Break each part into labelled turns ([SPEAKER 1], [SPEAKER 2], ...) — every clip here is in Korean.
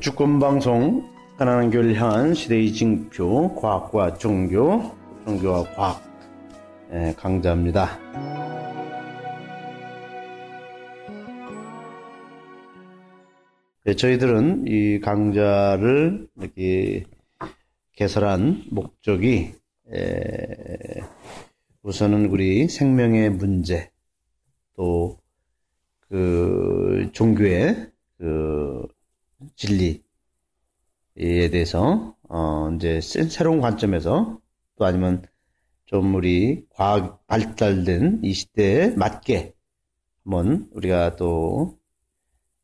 [SPEAKER 1] 주권방송 가난한 교회를 향한 시대의 징표 과학과 종교 종교와 과학 예, 강자입니다. 예, 저희들은 이 강좌를 이렇게 개설한 목적이 에, 우선은 우리 생명의 문제 또 그 종교의 그 진리에 대해서 어 이제 새로운 관점에서 또 아니면 좀 우리 과학 발달된 이 시대에 맞게 한번 우리가 또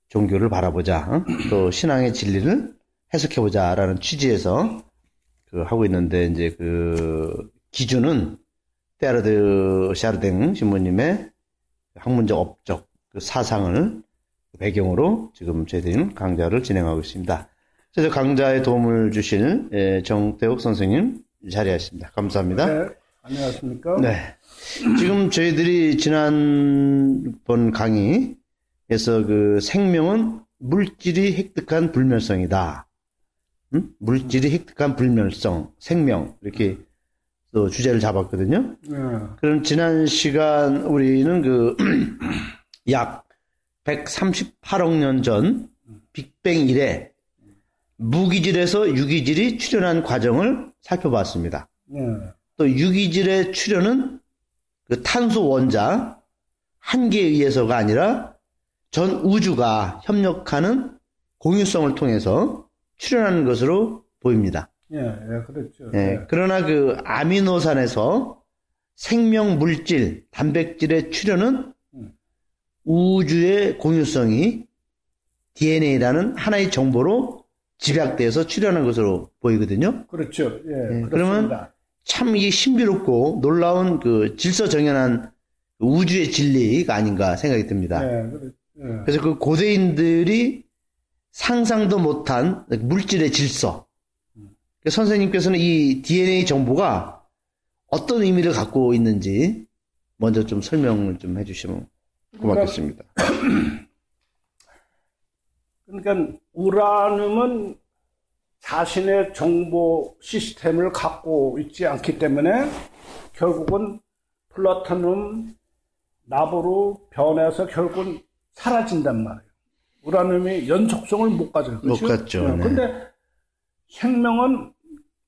[SPEAKER 1] 종교를 바라보자 또 신앙의 진리를 해석해 보자라는 취지에서 그 하고 있는데 이제 그 기준은 테아르드 샤르댕 신부님의 학문적 업적 그 사상을 배경으로 지금 저희들은 강좌를 진행하고 있습니다. 그래서 강좌에 도움을 주실 예, 정태욱 선생님 자리하십니다. 감사합니다.
[SPEAKER 2] 네, 안녕하십니까?
[SPEAKER 1] 네. 지금 저희들이 지난번 강의에서 그 생명은 물질이 획득한 불멸성이다. 음? 물질이 획득한 불멸성, 생명 이렇게 또 주제를 잡았거든요.
[SPEAKER 2] 네.
[SPEAKER 1] 그럼 지난 시간 우리는 그 약 138억 년 전 빅뱅 이래 무기질에서 유기질이 출현한 과정을 살펴봤습니다.
[SPEAKER 2] 네.
[SPEAKER 1] 또 유기질의 출현은 그 탄소 원자 한 개에 의해서가 아니라 전 우주가 협력하는 공유성을 통해서 출현하는 것으로 보입니다.
[SPEAKER 2] 예, 예, 그렇죠.
[SPEAKER 1] 예,
[SPEAKER 2] 예.
[SPEAKER 1] 그러나 그 아미노산에서 생명 물질, 단백질의 출현은
[SPEAKER 2] 음.
[SPEAKER 1] 우주의 공유성이 DNA라는 하나의 정보로 집약돼서 출현한 것으로 보이거든요.
[SPEAKER 2] 그렇죠. 예,
[SPEAKER 1] 예,
[SPEAKER 2] 그렇습니다.
[SPEAKER 1] 참 이게 신비롭고 놀라운 그 질서 정연한 우주의 진리가 아닌가 생각이 듭니다.
[SPEAKER 2] 예, 그렇, 예.
[SPEAKER 1] 그래서 그 고대인들이 상상도 못한 물질의 질서. 그 선생님께서는 이 DNA 정보가 어떤 의미를 갖고 있는지 먼저 좀 설명을 좀 해주시면 고맙겠습니다.
[SPEAKER 2] 그러니까 우라늄은 자신의 정보 시스템을 갖고 있지 않기 때문에 결국은 플라토늄, 나보로 변해서 결국은 사라진단 말이에요. 우라늄이 연속성을 못 가져요.
[SPEAKER 1] 못
[SPEAKER 2] 그렇죠?
[SPEAKER 1] 갖죠,
[SPEAKER 2] 예,
[SPEAKER 1] 네.
[SPEAKER 2] 근데 생명은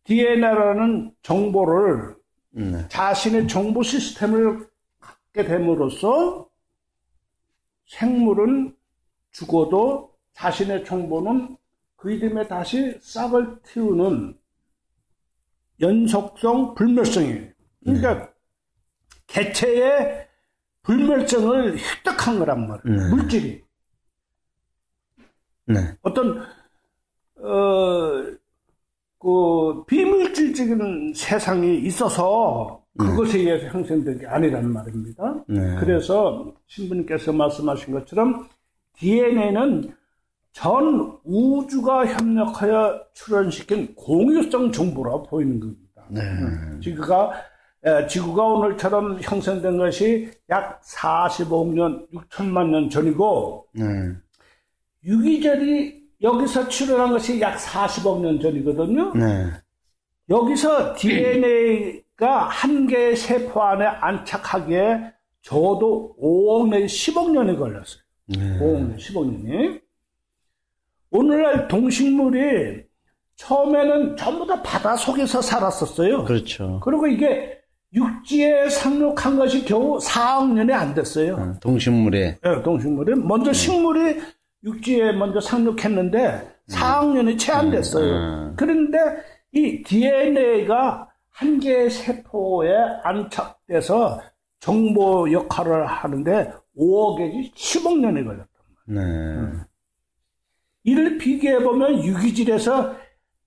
[SPEAKER 2] DNA라는 정보를
[SPEAKER 1] 음,
[SPEAKER 2] 자신의 정보 시스템을 갖게 됨으로써 생물은 죽어도 자신의 정보는 그 이름에 다시 싹을 틔우는 연속성 불멸성이에요. 그러니까 개체의 불멸성을 획득한 거란 말이에요.
[SPEAKER 1] 네.
[SPEAKER 2] 물질이.
[SPEAKER 1] 네.
[SPEAKER 2] 어떤 어, 그 비물질적인 세상이 있어서 그것에 의해서 형성된 게 아니라는 말입니다.
[SPEAKER 1] 네.
[SPEAKER 2] 그래서 신부님께서 말씀하신 것처럼 DNA는 전 우주가 협력하여 출현시킨 공유성 정보라 보이는 겁니다.
[SPEAKER 1] 네.
[SPEAKER 2] 지구가 에, 지구가 오늘처럼 형성된 것이 약 45억 년, 6천만 년 전이고
[SPEAKER 1] 네.
[SPEAKER 2] 유기절이 여기서 출현한 것이 약 40억 년 전이거든요.
[SPEAKER 1] 네.
[SPEAKER 2] 여기서 DNA가 한 개의 세포 안에 안착하기에 적어도 5억 내지 10억 년이 걸렸어요.
[SPEAKER 1] 네.
[SPEAKER 2] 5억 년, 10억 년이. 오늘날 동식물이 처음에는 전부 다 바다 속에서 살았었어요.
[SPEAKER 1] 그렇죠.
[SPEAKER 2] 그리고 이게 육지에 상륙한 것이 겨우 4억 년이 안 됐어요.
[SPEAKER 1] 어, 동식물에
[SPEAKER 2] 예, 동식물이 먼저 식물이 육지에 먼저 상륙했는데 4억 년이 채 안 됐어요.
[SPEAKER 1] 음.
[SPEAKER 2] 그런데 이 DNA가 한 개의 세포에 안착돼서 정보 역할을 하는데 5억에지 10억 년이 걸렸단 말이에요.
[SPEAKER 1] 네.
[SPEAKER 2] 이를 비교해 보면 유기질에서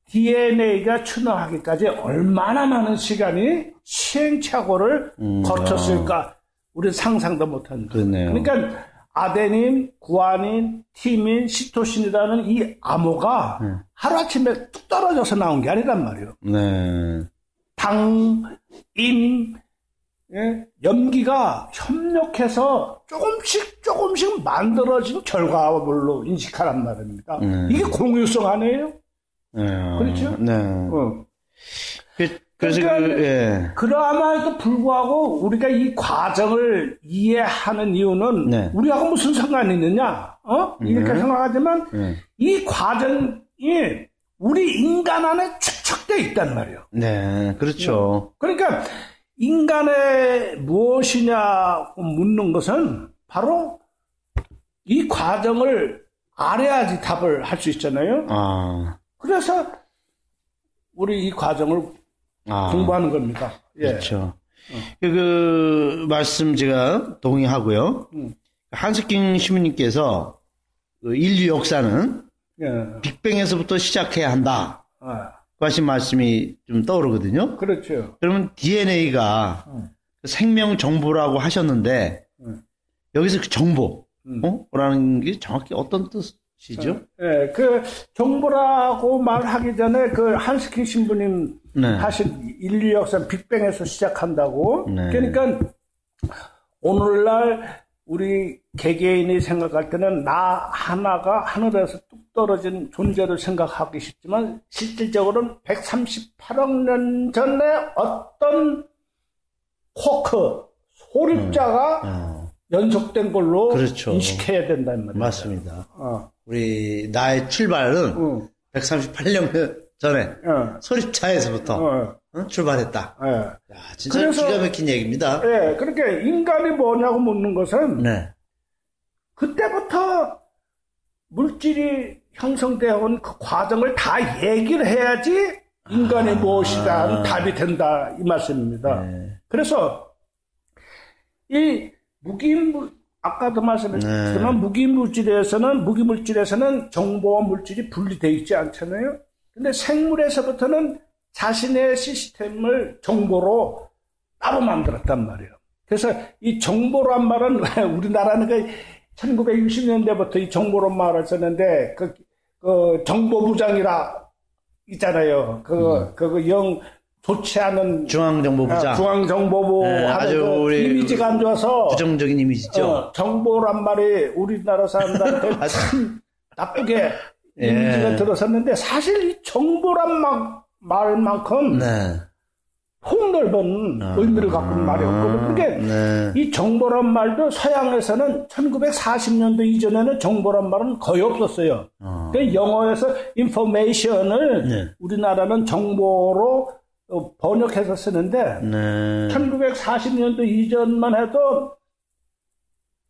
[SPEAKER 2] DNA가 출현하기까지 얼마나 많은 시간이 시행착오를
[SPEAKER 1] 음,
[SPEAKER 2] 거쳤을까 우리 상상도 못한 거예요.
[SPEAKER 1] 그러네요.
[SPEAKER 2] 그러니까 아데닌, 구아닌, 티민, 시토신이라는 이 암호가
[SPEAKER 1] 네.
[SPEAKER 2] 하루아침에 뚝 떨어져서 나온 게 아니란 말이에요.
[SPEAKER 1] 네.
[SPEAKER 2] 당, 임, 예, 염기가 협력해서 조금씩 조금씩 만들어진 결과물로 인식하란 말입니다.
[SPEAKER 1] 음.
[SPEAKER 2] 이게 공유성 아니에요?
[SPEAKER 1] 예.
[SPEAKER 2] 그렇죠?
[SPEAKER 1] 네.
[SPEAKER 2] 어.
[SPEAKER 1] 그, 그래서
[SPEAKER 2] 그러니까
[SPEAKER 1] 그, 예.
[SPEAKER 2] 그럼에도 불구하고 우리가 이 과정을 이해하는 이유는
[SPEAKER 1] 네.
[SPEAKER 2] 우리하고 무슨 상관이 있느냐? 어? 이렇게
[SPEAKER 1] 네.
[SPEAKER 2] 생각하지만
[SPEAKER 1] 예.
[SPEAKER 2] 이 과정이 우리 인간 안에 축적되어 있단 말이에요.
[SPEAKER 1] 네, 그렇죠.
[SPEAKER 2] 그러니까 인간의 무엇이냐고 묻는 것은 바로 이 과정을 알아야지 답을 할 수 있잖아요.
[SPEAKER 1] 아,
[SPEAKER 2] 그래서 우리 이 과정을
[SPEAKER 1] 아.
[SPEAKER 2] 공부하는 겁니다. 예.
[SPEAKER 1] 그렇죠. 그, 그 말씀 제가 동의하고요.
[SPEAKER 2] 음.
[SPEAKER 1] 한스킹 시민님께서 그 인류 역사는
[SPEAKER 2] 예.
[SPEAKER 1] 빅뱅에서부터 시작해야 한다.
[SPEAKER 2] 아,
[SPEAKER 1] 그 하신 말씀이 좀 떠오르거든요.
[SPEAKER 2] 그렇죠.
[SPEAKER 1] 그러면 DNA가
[SPEAKER 2] 음.
[SPEAKER 1] 생명 정보라고 하셨는데
[SPEAKER 2] 음.
[SPEAKER 1] 여기서 그 정보,
[SPEAKER 2] 음.
[SPEAKER 1] 어? 라는 게 정확히 어떤 뜻이죠?
[SPEAKER 2] 예, 그 정보라고 말하기 전에 그 한스킹 신부님
[SPEAKER 1] 네.
[SPEAKER 2] 하신 인류 역사 빅뱅에서 시작한다고.
[SPEAKER 1] 네.
[SPEAKER 2] 그러니까 오늘날 우리 개개인이 생각할 때는 나 하나가 하늘에서 뚝 떨어진 존재로 생각하기 쉽지만 실질적으로는 138억 년 전에 어떤 쿼크 소립자가
[SPEAKER 1] 어,
[SPEAKER 2] 연속된 걸로
[SPEAKER 1] 그렇죠.
[SPEAKER 2] 인식해야 된다는 말이에요.
[SPEAKER 1] 맞습니다.
[SPEAKER 2] 어,
[SPEAKER 1] 우리 나의 출발은
[SPEAKER 2] 응,
[SPEAKER 1] 138년 전에
[SPEAKER 2] 어,
[SPEAKER 1] 소립차에서부터
[SPEAKER 2] 어,
[SPEAKER 1] 어? 출발했다.
[SPEAKER 2] 예.
[SPEAKER 1] 야, 진짜
[SPEAKER 2] 그래서-
[SPEAKER 1] 기가 막힌 얘기입니다.
[SPEAKER 2] 예, 그러니까 인간이 뭐냐고 묻는 것은
[SPEAKER 1] 네.
[SPEAKER 2] 그때부터 물질이 형성되어 온 그 과정을 다 얘기를 해야지 인간이
[SPEAKER 1] 아.
[SPEAKER 2] 무엇이다 하는 답이 된다 이 말씀입니다.
[SPEAKER 1] 네.
[SPEAKER 2] 그래서 이 무기물 아까도 말씀했지만
[SPEAKER 1] 네.
[SPEAKER 2] 무기물질에서는 무기물질에서는 정보와 물질이 분리되어 있지 않잖아요. 근데 생물에서부터는 자신의 시스템을 정보로 따로 만들었단 말이에요. 그래서 이 정보란 말은 우리나라는 그 1960년대부터 이 정보란 말을 썼는데 그, 그 정보부장이라 있잖아요. 그, 그거 영 좋지 않은
[SPEAKER 1] 중앙정보부장.
[SPEAKER 2] 아, 중앙정보부
[SPEAKER 1] 네, 아주
[SPEAKER 2] 그
[SPEAKER 1] 우리
[SPEAKER 2] 이미지가 안 좋아서
[SPEAKER 1] 부정적인 이미지죠.
[SPEAKER 2] 어, 정보란 말이 우리나라 사람들한테 참 나쁘게
[SPEAKER 1] 예.
[SPEAKER 2] 이미지가 들어섰는데 사실 이 정보란 막, 말만큼
[SPEAKER 1] 네.
[SPEAKER 2] 폭넓은
[SPEAKER 1] 아.
[SPEAKER 2] 의미를 갖고 있는 말이었거든요. 그러니까
[SPEAKER 1] 네.
[SPEAKER 2] 이 정보란 말도 서양에서는 1940년도 이전에는 정보란 말은 거의 없었어요.
[SPEAKER 1] 어.
[SPEAKER 2] 그 영어에서 information을
[SPEAKER 1] 네.
[SPEAKER 2] 우리나라는 정보로 어, 번역해서 쓰는데
[SPEAKER 1] 네.
[SPEAKER 2] 1940년도 이전만 해도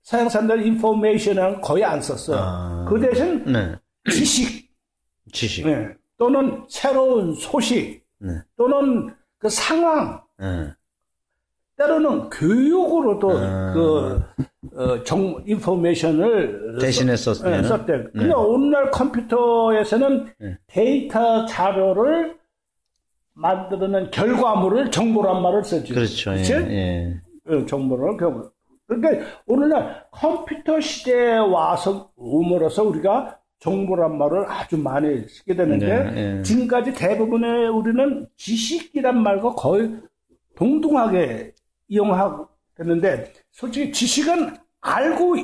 [SPEAKER 2] 서양 사람들 인포메이션은 거의 안 썼어요.
[SPEAKER 1] 아.
[SPEAKER 2] 그 대신
[SPEAKER 1] 네.
[SPEAKER 2] 지식
[SPEAKER 1] 지식.
[SPEAKER 2] 네, 또는 새로운 소식
[SPEAKER 1] 네.
[SPEAKER 2] 또는 그 상황
[SPEAKER 1] 네.
[SPEAKER 2] 때로는 교육으로도
[SPEAKER 1] 아.
[SPEAKER 2] 그 어, 정, 인포메이션을
[SPEAKER 1] 대신에
[SPEAKER 2] 썼-
[SPEAKER 1] 썼네요.
[SPEAKER 2] 네, 썼대.
[SPEAKER 1] 네.
[SPEAKER 2] 근데 오늘날 컴퓨터에서는
[SPEAKER 1] 네.
[SPEAKER 2] 데이터 자료를 만드는 결과물을 정보란 말을 쓰죠.
[SPEAKER 1] 그렇죠. 예.
[SPEAKER 2] 그치?
[SPEAKER 1] 예.
[SPEAKER 2] 어, 정보를 그- 그러니까 오늘날 컴퓨터 시대에 와서 오므로서 우리가 정보란 말을 아주 많이 쓰게 되는데
[SPEAKER 1] 네, 예.
[SPEAKER 2] 지금까지 대부분의 우리는 지식이란 말과 거의 동등하게 이용하고 되는데 솔직히 지식은 알고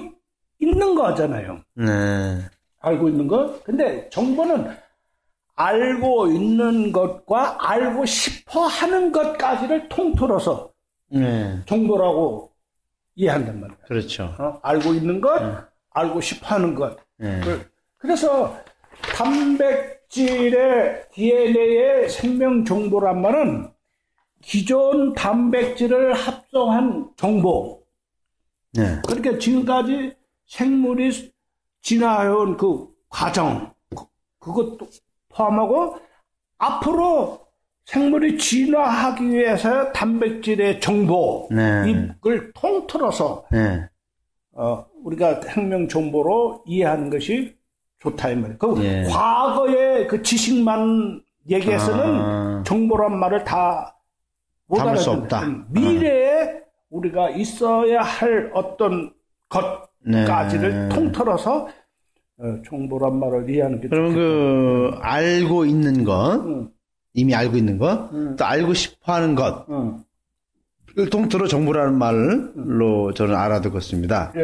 [SPEAKER 2] 있는 거잖아요.
[SPEAKER 1] 네.
[SPEAKER 2] 알고 있는 것. 근데 정보는 알고 있는 것과 알고 싶어 하는 것까지를 통틀어서
[SPEAKER 1] 네.
[SPEAKER 2] 정보라고 이해한단 말이에요.
[SPEAKER 1] 그렇죠.
[SPEAKER 2] 어? 알고 있는 것, 알고 싶어 하는 것.
[SPEAKER 1] 네.
[SPEAKER 2] 그- 그래서 단백질의 DNA의 생명 정보란 말은 기존 단백질을 합성한 정보.
[SPEAKER 1] 네.
[SPEAKER 2] 그러니까 지금까지 생물이 진화해온 그 과정, 그- 그것도 포함하고 앞으로 생물이 진화하기 위해서 단백질의 정보,
[SPEAKER 1] 네.
[SPEAKER 2] 이걸 통틀어서
[SPEAKER 1] 네.
[SPEAKER 2] 어, 우리가 생명 정보로 이해하는 것이 좋다 이 말이에요. 그
[SPEAKER 1] 예.
[SPEAKER 2] 과거의 그 지식만 얘기해서는
[SPEAKER 1] 아.
[SPEAKER 2] 정보란 말을 다못
[SPEAKER 1] 담을 수
[SPEAKER 2] 알아듣는
[SPEAKER 1] 없다.
[SPEAKER 2] 음, 미래에 우리가 있어야 할 어떤 것까지를
[SPEAKER 1] 네.
[SPEAKER 2] 통틀어서 어, 정보란 말을 이해하는 게
[SPEAKER 1] 그러면 그 알고 있는 것,
[SPEAKER 2] 응,
[SPEAKER 1] 이미 알고 있는 것,
[SPEAKER 2] 음.
[SPEAKER 1] 또 알고 싶어 하는 것,
[SPEAKER 2] 응.
[SPEAKER 1] 통틀어 정보라는 말로 저는 알아듣고 있습니다.
[SPEAKER 2] 예,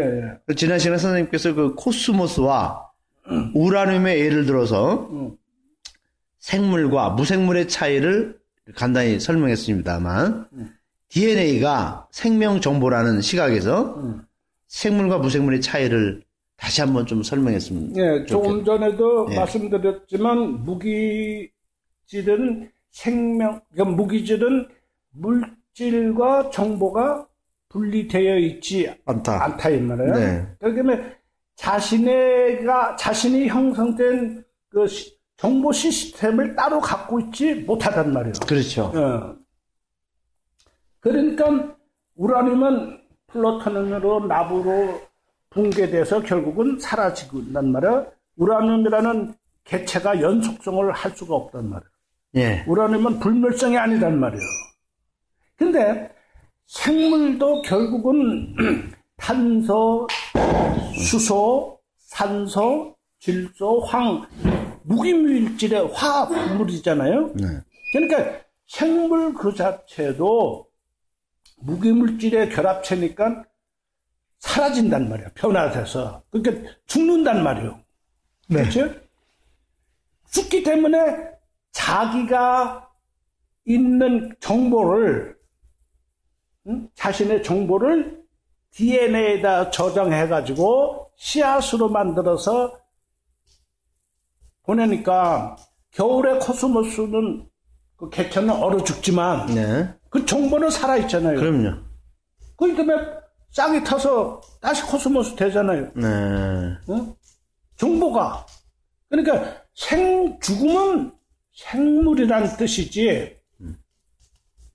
[SPEAKER 2] 예.
[SPEAKER 1] 지난 시간에 선생님께서 그 코스모스와 우라늄의 예를 들어서
[SPEAKER 2] 음.
[SPEAKER 1] 생물과 무생물의 차이를 간단히 설명했습니다만 DNA가 생명 정보라는 시각에서
[SPEAKER 2] 음.
[SPEAKER 1] 생물과 무생물의 차이를 다시 한번 좀 설명했습니다.
[SPEAKER 2] 예, 조금 전에도
[SPEAKER 1] 예.
[SPEAKER 2] 말씀드렸지만 무기질은 생명, 그러니까 무기질은 물질과 정보가 분리되어 있지
[SPEAKER 1] 않다.
[SPEAKER 2] 않다 이 말이에요.
[SPEAKER 1] 네.
[SPEAKER 2] 그렇기 때문에 자신의가 자신이 형성된 그 시- 정보 시스템을 따로 갖고 있지 못하단 말이에요.
[SPEAKER 1] 그렇죠.
[SPEAKER 2] 어. 그러니까 우라늄은 플루토늄으로 나부로 붕괴돼서 결국은 사라지고난 말이야. 우라늄이라는 개체가 연속성을 할 수가 없단 말이야.
[SPEAKER 1] 예.
[SPEAKER 2] 우라늄은 불멸성이 아니란 말이에요. 근데 생물도 결국은 탄소, 수소, 산소, 질소, 황, 무기물질의 화합물이잖아요.
[SPEAKER 1] 네.
[SPEAKER 2] 그러니까 생물 그 자체도 무기물질의 결합체니까 사라진단 말이야. 변화돼서. 그러니까 죽는단 말이에요. 그렇죠? 죽기 때문에 자기가 있는 정보를 응? 자신의 정보를 DNA에다 저장해가지고 씨앗으로 만들어서 보내니까 겨울에 코스모스는 그 개체는 얼어 죽지만
[SPEAKER 1] 네.
[SPEAKER 2] 그 정보는 살아 있잖아요.
[SPEAKER 1] 그럼요.
[SPEAKER 2] 그 때문에 싹이 터서 다시 코스모스 되잖아요.
[SPEAKER 1] 네.
[SPEAKER 2] 어? 정보가. 그러니까 생, 죽음은 생물이란 뜻이지,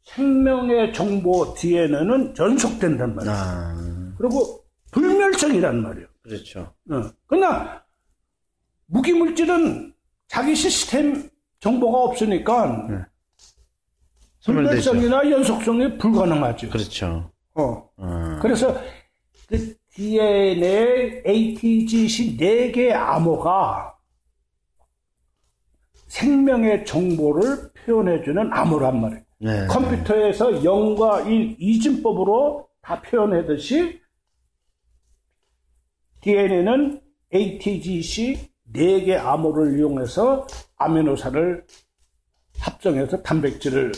[SPEAKER 2] 생명의 정보 DNA는 전속된단 말이야.
[SPEAKER 1] 아,
[SPEAKER 2] 그리고 불멸성이란 말이에요.
[SPEAKER 1] 그렇죠.
[SPEAKER 2] 어. 그러나 무기물질은 자기 시스템 정보가 없으니까
[SPEAKER 1] 소멸되죠.
[SPEAKER 2] 불멸성이나 연속성이 불가능하죠.
[SPEAKER 1] 그렇죠.
[SPEAKER 2] 어.
[SPEAKER 1] 아,
[SPEAKER 2] 그래서 그 DNA, ATGC 네 개의 암호가 생명의 정보를 표현해주는 암호란 말이에요.
[SPEAKER 1] 네.
[SPEAKER 2] 컴퓨터에서 0과 1 이진법으로 다 표현하듯이 DNA는 ATGC 4개 암호를 이용해서 아미노산을 합성해서 단백질을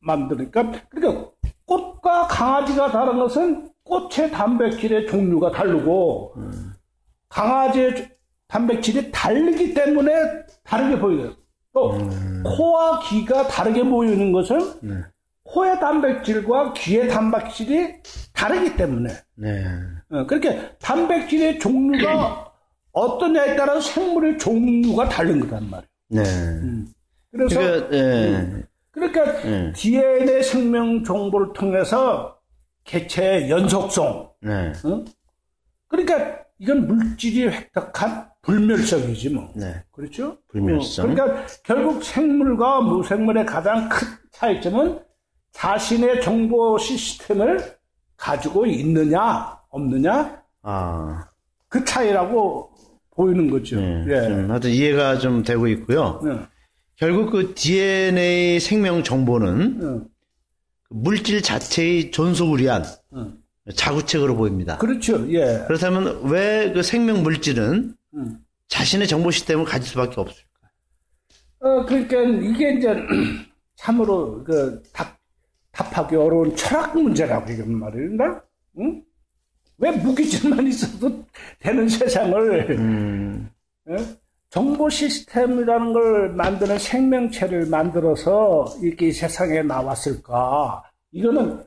[SPEAKER 2] 만드니까 그러니까 꽃과 강아지가 다른 것은 꽃의 단백질의 종류가 다르고 강아지의 단백질이 다르기 때문에 다르게 보여요. 또 코와 귀가 다르게 보이는 것은
[SPEAKER 1] 네.
[SPEAKER 2] 코의 단백질과 귀의 단백질이 다르기 때문에
[SPEAKER 1] 네.
[SPEAKER 2] 어, 그렇게 단백질의 종류가 어떠냐에 따라 생물의 종류가 다른 거란 말이에요.
[SPEAKER 1] 네.
[SPEAKER 2] 그래서
[SPEAKER 1] 그러니까, 예.
[SPEAKER 2] 그러니까
[SPEAKER 1] 예.
[SPEAKER 2] DNA 생명 정보를 통해서 개체의 연속성,
[SPEAKER 1] 네.
[SPEAKER 2] 어? 그러니까 이건 물질이 획득한 불멸성이지 뭐.
[SPEAKER 1] 네.
[SPEAKER 2] 그렇죠?
[SPEAKER 1] 불멸성.
[SPEAKER 2] 어, 그러니까 결국 생물과 무생물의 가장 큰 차이점은 자신의 정보 시스템을 가지고 있느냐 없느냐
[SPEAKER 1] 아,
[SPEAKER 2] 그 차이라고 보이는 거죠.
[SPEAKER 1] 네.
[SPEAKER 2] 예.
[SPEAKER 1] 좀 하여튼 이해가 좀 되고 있고요.
[SPEAKER 2] 네.
[SPEAKER 1] 결국 그 DNA 생명 정보는
[SPEAKER 2] 네.
[SPEAKER 1] 물질 자체의 위한
[SPEAKER 2] 네.
[SPEAKER 1] 자구책으로 보입니다.
[SPEAKER 2] 그렇죠. 예.
[SPEAKER 1] 그렇다면 왜 그 생명 물질은
[SPEAKER 2] 음.
[SPEAKER 1] 자신의 정보 시스템을 가질 수밖에 없을까?
[SPEAKER 2] 어, 그러니까 이게 이제 참으로 그 답, 답하기 어려운 철학 문제라고 이건 말입니다. 응? 왜 무기질만 있어도 되는 세상을
[SPEAKER 1] 음,
[SPEAKER 2] 예? 정보 시스템이라는 걸 만드는 생명체를 만들어서 이렇게 이 세상에 나왔을까? 이거는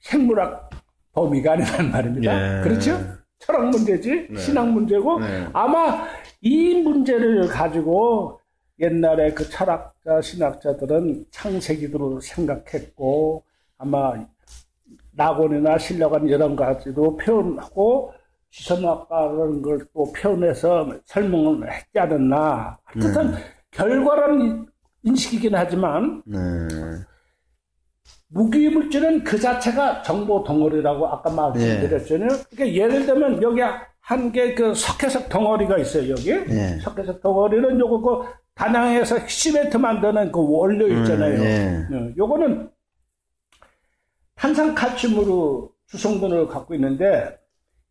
[SPEAKER 2] 생물학 범위가 아니란 말입니다.
[SPEAKER 1] 예.
[SPEAKER 2] 그렇죠? 철학 문제지, 신학 문제고,
[SPEAKER 1] 네.
[SPEAKER 2] 아마 이 문제를 가지고 옛날에 그 철학자, 신학자들은 창세기로 생각했고, 아마 낙원이나 신라관 이런 가지도 표현하고, 지선학과라는 걸 또 표현해서 설명을 했지 않았나. 하여튼 결과는 인식이긴 하지만,
[SPEAKER 1] 네.
[SPEAKER 2] 무기물질은 그 자체가 정보 덩어리라고 아까 말씀드렸잖아요. 그러니까 예를 들면 여기 한 개 그 석회석 덩어리가 있어요, 여기.
[SPEAKER 1] 예.
[SPEAKER 2] 석회석 덩어리는 요거 그 단양에서 시멘트 만드는 그 원료 있잖아요.
[SPEAKER 1] 예.
[SPEAKER 2] 어, 요거는 탄산칼슘으로 주성분을 갖고 있는데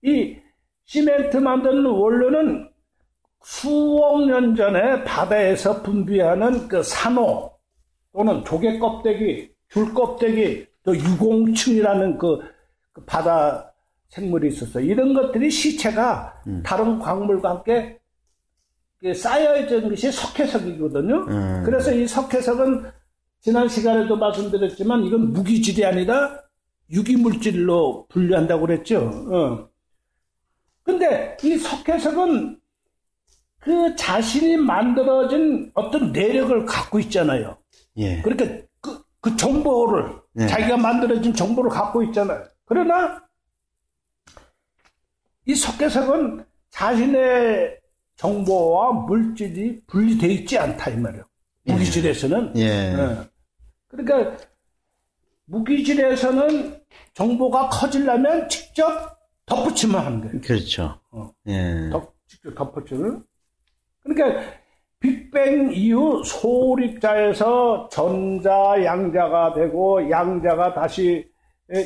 [SPEAKER 2] 이 시멘트 만드는 원료는 수억 년 전에 바다에서 분비하는 그 산호 또는 조개 껍데기, 귤 껍데기, 또 유공층이라는 그, 그 바다 생물이 있었어요. 이런 것들이 시체가
[SPEAKER 1] 음.
[SPEAKER 2] 다른 광물과 함께 쌓여있는 것이 석회석이거든요.
[SPEAKER 1] 음.
[SPEAKER 2] 그래서 이 석회석은 지난 시간에도 말씀드렸지만 이건 무기질이 아니라 유기물질로 분류한다고 그랬죠. 어. 근데 이 석회석은 그 자신이 만들어진 어떤 내력을 갖고 있잖아요.
[SPEAKER 1] 예.
[SPEAKER 2] 그러니까 그, 그 정보를
[SPEAKER 1] 네.
[SPEAKER 2] 자기가 만들어진 정보를 갖고 있잖아요. 그러나 이 석회석은 자신의 정보와 물질이 분리되어 있지 않다 이 말이에요. 무기질에서는.
[SPEAKER 1] 예.
[SPEAKER 2] 예. 그러니까 무기질에서는 정보가 커지려면 직접 덧붙이면 하는 거예요.
[SPEAKER 1] 그렇죠.
[SPEAKER 2] 어.
[SPEAKER 1] 예.
[SPEAKER 2] 덧, 직접 덧붙이는. 그러니까 빅뱅 이후 소립자에서 전자, 양자가 되고 양자가 다시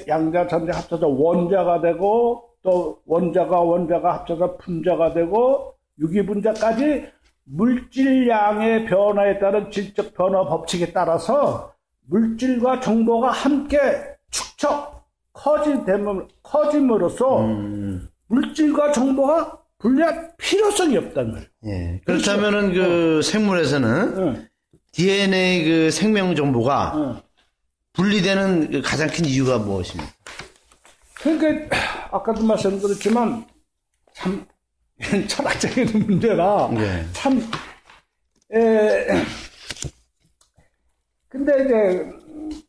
[SPEAKER 2] 양자, 전자 합쳐서 원자가 되고 또 원자가 원자가 합쳐서 분자가 되고 유기분자까지 물질량의 변화에 따른 질적 변화 법칙에 따라서 물질과 정보가 함께 축적, 커지됨, 커짐으로써
[SPEAKER 1] 음,
[SPEAKER 2] 물질과 정보가 분리할 필요성이 없단 말이에요.
[SPEAKER 1] 예. 그렇다면은 그 생물에서는
[SPEAKER 2] 응,
[SPEAKER 1] DNA 그 생명 정보가
[SPEAKER 2] 응.
[SPEAKER 1] 분리되는 그 가장 큰 이유가 무엇입니까?
[SPEAKER 2] 그러니까 아까도 말씀드렸지만 참 철학적인 문제라
[SPEAKER 1] 예.
[SPEAKER 2] 참 에, 근데 이제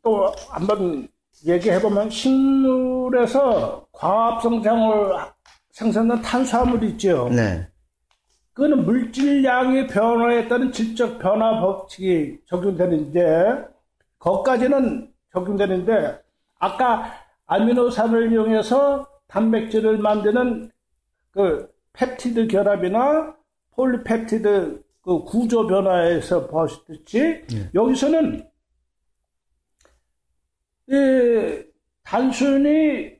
[SPEAKER 2] 또 한번 얘기해보면 식물에서 광합성장을 생산된 탄수화물이 있죠.
[SPEAKER 1] 네.
[SPEAKER 2] 그거는 물질량의 변화에 따른 질적 변화 법칙이 적용되는데, 거기까지는 적용되는데, 아까 아미노산을 이용해서 단백질을 만드는 그 펩티드 결합이나 폴리펩티드 그 구조 변화에서 보셨듯이, 여기서는 이 단순히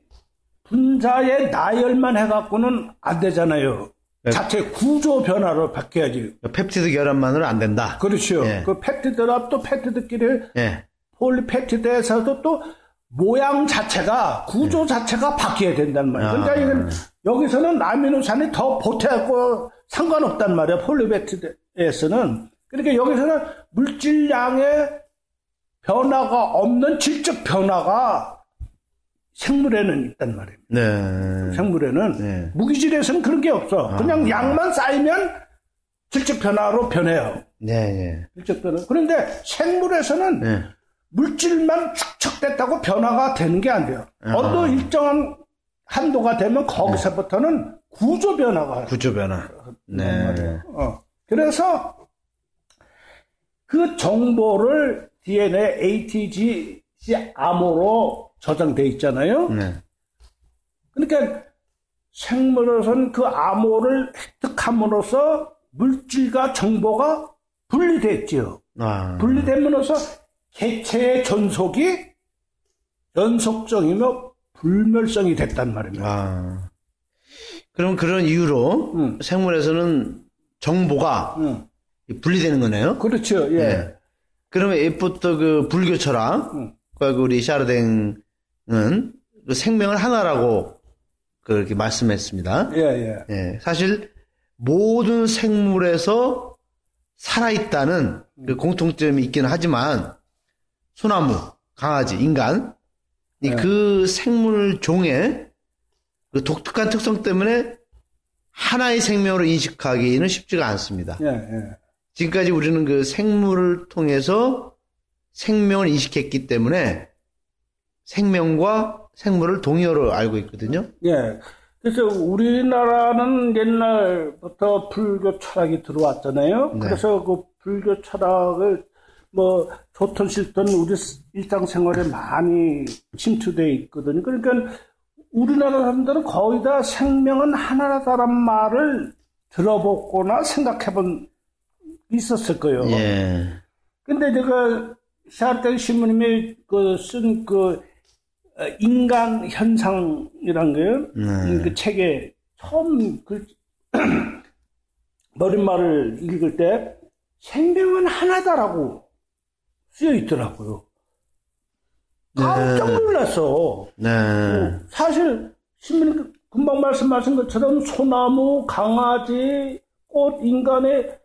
[SPEAKER 2] 분자의 나열만 해갖고는 안 되잖아요.
[SPEAKER 1] 네.
[SPEAKER 2] 자체 구조 변화로 바뀌어야지.
[SPEAKER 1] 펩티드 결합만으로 안 된다.
[SPEAKER 2] 그렇죠.
[SPEAKER 1] 예.
[SPEAKER 2] 그 펩티드나 또 펩티드끼리
[SPEAKER 1] 예.
[SPEAKER 2] 폴리펩티드에서도 또 모양 자체가 구조 자체가 바뀌어야 된단 말이에요.
[SPEAKER 1] 아.
[SPEAKER 2] 그러니까 이건 여기서는 아미노산이 더 보태고 상관없단 말이에요. 폴리펩티드에서는. 그러니까 여기서는 물질량의 변화가 없는 질적 변화가 생물에는 있단 말이에요.
[SPEAKER 1] 네.
[SPEAKER 2] 생물에는
[SPEAKER 1] 네.
[SPEAKER 2] 무기질에서는 그런 게 없어. 그냥 양만 쌓이면 질적 변화로 변해요.
[SPEAKER 1] 네, 예.
[SPEAKER 2] 질적 변화. 그런데 생물에서는
[SPEAKER 1] 네.
[SPEAKER 2] 물질만 축적됐다고 변화가 되는 게 안 돼요.
[SPEAKER 1] 아.
[SPEAKER 2] 어느 일정한 한도가 되면 거기서부터는 구조 변화가
[SPEAKER 1] 구조 변화. 네.
[SPEAKER 2] 어. 그래서 그 정보를 DNA ATG 암호로 저장돼 있잖아요.
[SPEAKER 1] 네.
[SPEAKER 2] 그러니까 생물에서는 그 암호를 획득함으로써 물질과 정보가 분리됐지요.
[SPEAKER 1] 아.
[SPEAKER 2] 분리됨으로써 개체의 전속이 연속성이며 불멸성이 됐단 말입니다.
[SPEAKER 1] 아. 그럼 그런 이유로
[SPEAKER 2] 음.
[SPEAKER 1] 생물에서는 정보가
[SPEAKER 2] 응.
[SPEAKER 1] 분리되는 거네요.
[SPEAKER 2] 그렇죠. 예.
[SPEAKER 1] 네. 그러면 옛부터 그 불교 철학,
[SPEAKER 2] 음.
[SPEAKER 1] 그 우리 샤르댕은 그 생명을 하나라고 그렇게 말씀했습니다.
[SPEAKER 2] 예, 예.
[SPEAKER 1] 예, 사실 모든 생물에서 살아있다는 그 공통점이 있기는 하지만 소나무, 강아지, 인간 이
[SPEAKER 2] 네.
[SPEAKER 1] 그 생물 종의 그 독특한 특성 때문에 하나의 생명으로 인식하기는 쉽지가 않습니다.
[SPEAKER 2] 예, 예.
[SPEAKER 1] 지금까지 우리는 그 생물을 통해서 생명을 인식했기 때문에 생명과 생물을 동의어로 알고 있거든요.
[SPEAKER 2] 예. 그래서 우리나라는 옛날부터 불교 철학이 들어왔잖아요.
[SPEAKER 1] 네.
[SPEAKER 2] 그래서 그 불교 철학을 뭐 좋든 싫든 우리 일상생활에 많이 침투돼 있거든요. 그러니까 우리나라 사람들은 거의 다 생명은 하나다란 말을 들어보거나 생각해본 있었을 거예요.
[SPEAKER 1] 예.
[SPEAKER 2] 근데 제가 샤르텔 신부님이 그 쓴그 어, 인간 현상이란 거예요.
[SPEAKER 1] 네.
[SPEAKER 2] 그 책에 처음 그 머릿말을 읽을 때 생명은 하나다라고 쓰여 있더라고요. 깜짝 놀랐어.
[SPEAKER 1] 네.
[SPEAKER 2] 사실 시민 금방 말씀하신 것처럼 소나무, 강아지, 꽃, 인간의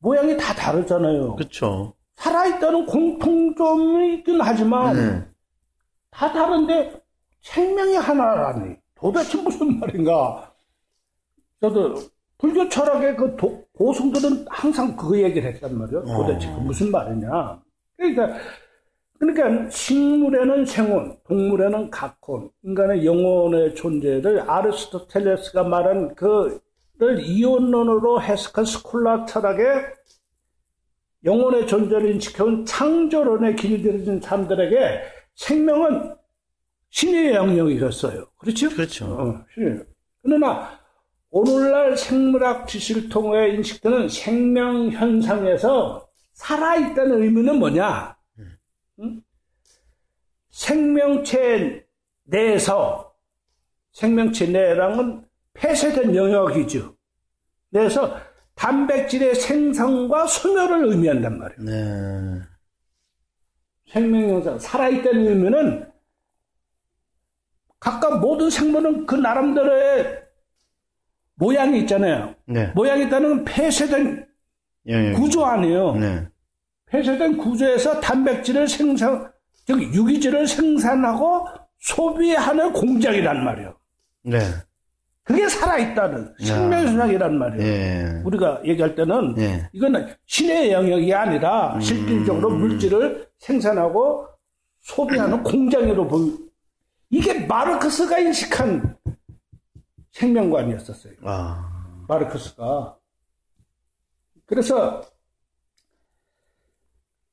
[SPEAKER 2] 모양이 다 다르잖아요.
[SPEAKER 1] 그렇죠.
[SPEAKER 2] 살아있다는 공통점이 있긴 하지만
[SPEAKER 1] 네.
[SPEAKER 2] 다 다른데 생명이 하나라니 도대체 무슨 말인가? 저도 불교 철학의 그 도- 고승들은 항상 그 얘기를 했단 말이에요. 도대체 그 무슨 말이냐? 그러니까 그러니까 식물에는 생혼, 동물에는 각혼, 인간의 영혼의 존재를 아리스토텔레스가 말한 그를 이혼론으로 해석한 스콜라 철학의 영혼의 존재를 인식해온 창조론에 길들여진 사람들에게 생명은 신의 영역이었어요. 그렇죠?
[SPEAKER 1] 그렇죠.
[SPEAKER 2] 어, 신의. 그러나 오늘날 생물학 지식을 통해 인식되는 생명 현상에서 살아있다는 의미는 뭐냐? 응? 생명체 내에서 생명체 내랑은 폐쇄된 영역이죠. 그래서 단백질의 생성과 소멸을 의미한단 말이에요.
[SPEAKER 1] 네.
[SPEAKER 2] 생명현상, 살아있다는 의미는 각각 모든 생물은 그 나름대로의 모양이 있잖아요.
[SPEAKER 1] 네.
[SPEAKER 2] 모양이 있다는 건 폐쇄된
[SPEAKER 1] 예, 예.
[SPEAKER 2] 구조 아니에요.
[SPEAKER 1] 네.
[SPEAKER 2] 폐쇄된 구조에서 단백질을 생산, 즉 유기질을 생산하고 소비하는 공장이란 말이에요.
[SPEAKER 1] 네.
[SPEAKER 2] 그게 살아있다는 생명현상이란 말이에요.
[SPEAKER 1] 예.
[SPEAKER 2] 우리가 얘기할 때는
[SPEAKER 1] 예.
[SPEAKER 2] 이거는 신의 영역이 아니라 실질적으로 물질을 생산하고 소비하는 공장으로 보이 이게 마르크스가 인식한 생명관이었었어요.
[SPEAKER 1] 아.
[SPEAKER 2] 마르크스가. 그래서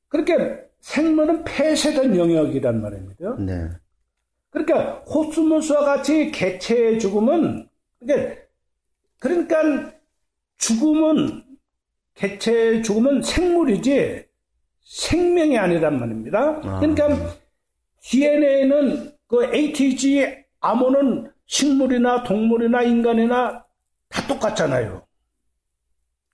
[SPEAKER 2] 그렇게 생물은 폐쇄된 영역이란 말입니다.
[SPEAKER 1] 네.
[SPEAKER 2] 그러니까 호수무수와 같이 개체의 죽음은 그러니까, 그러니까 죽음은 개체의 죽음은 생물이지 생명이 아니란 말입니다. 그러니까 DNA는 그 ATG 암호는 식물이나 동물이나 인간이나 다 똑같잖아요.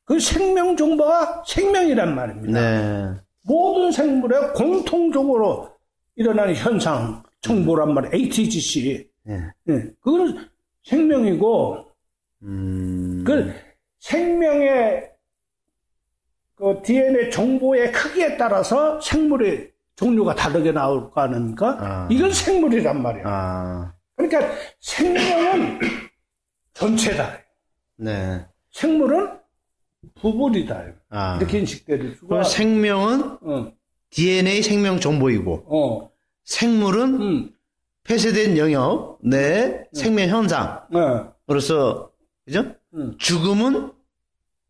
[SPEAKER 2] 그 생명 정보가 생명이란 말입니다.
[SPEAKER 1] 네.
[SPEAKER 2] 모든 생물에 공통적으로 일어나는 현상, 정보란 말이에요. ATGC.
[SPEAKER 1] 예.
[SPEAKER 2] 예, 그거는 생명이고,
[SPEAKER 1] 음.
[SPEAKER 2] 그 생명의 그 DNA 정보의 크기에 따라서 생물의 종류가 다르게 나올 거 아닙니까?
[SPEAKER 1] 아.
[SPEAKER 2] 이건 생물이란 말이야.
[SPEAKER 1] 아.
[SPEAKER 2] 그러니까 생명은 전체다.
[SPEAKER 1] 네.
[SPEAKER 2] 생물은 부분이다.
[SPEAKER 1] 아.
[SPEAKER 2] 이렇게 인식될 수가.
[SPEAKER 1] 그럼 생명은
[SPEAKER 2] 어,
[SPEAKER 1] DNA 생명 정보이고
[SPEAKER 2] 어,
[SPEAKER 1] 생물은
[SPEAKER 2] 음,
[SPEAKER 1] 폐쇄된 영역 내 생명 현상으로서
[SPEAKER 2] 어,
[SPEAKER 1] 그죠?
[SPEAKER 2] 음.
[SPEAKER 1] 죽음은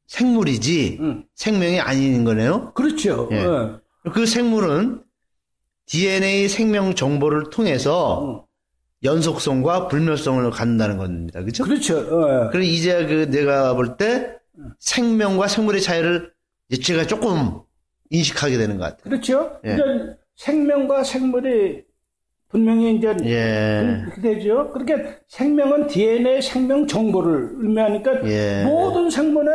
[SPEAKER 1] 생물이지
[SPEAKER 2] 음.
[SPEAKER 1] 생명이 아닌 거네요.
[SPEAKER 2] 그렇죠.
[SPEAKER 1] 예.
[SPEAKER 2] 어,
[SPEAKER 1] 그 생물은 DNA 생명 정보를 통해서
[SPEAKER 2] 어.
[SPEAKER 1] 연속성과 불멸성을 갖는다는 겁니다. 그죠?
[SPEAKER 2] 그렇죠. 어.
[SPEAKER 1] 그리고 이제 그 내가 볼 때 생명과 생물의 차이를 제가 조금 인식하게 되는 것 같아요.
[SPEAKER 2] 그렇죠.
[SPEAKER 1] 예.
[SPEAKER 2] 이제 생명과 생물이 분명히 이제
[SPEAKER 1] 예.
[SPEAKER 2] 그렇게 되죠. 그렇게 생명은 DNA 생명 정보를 의미하니까
[SPEAKER 1] 예.
[SPEAKER 2] 모든 생물의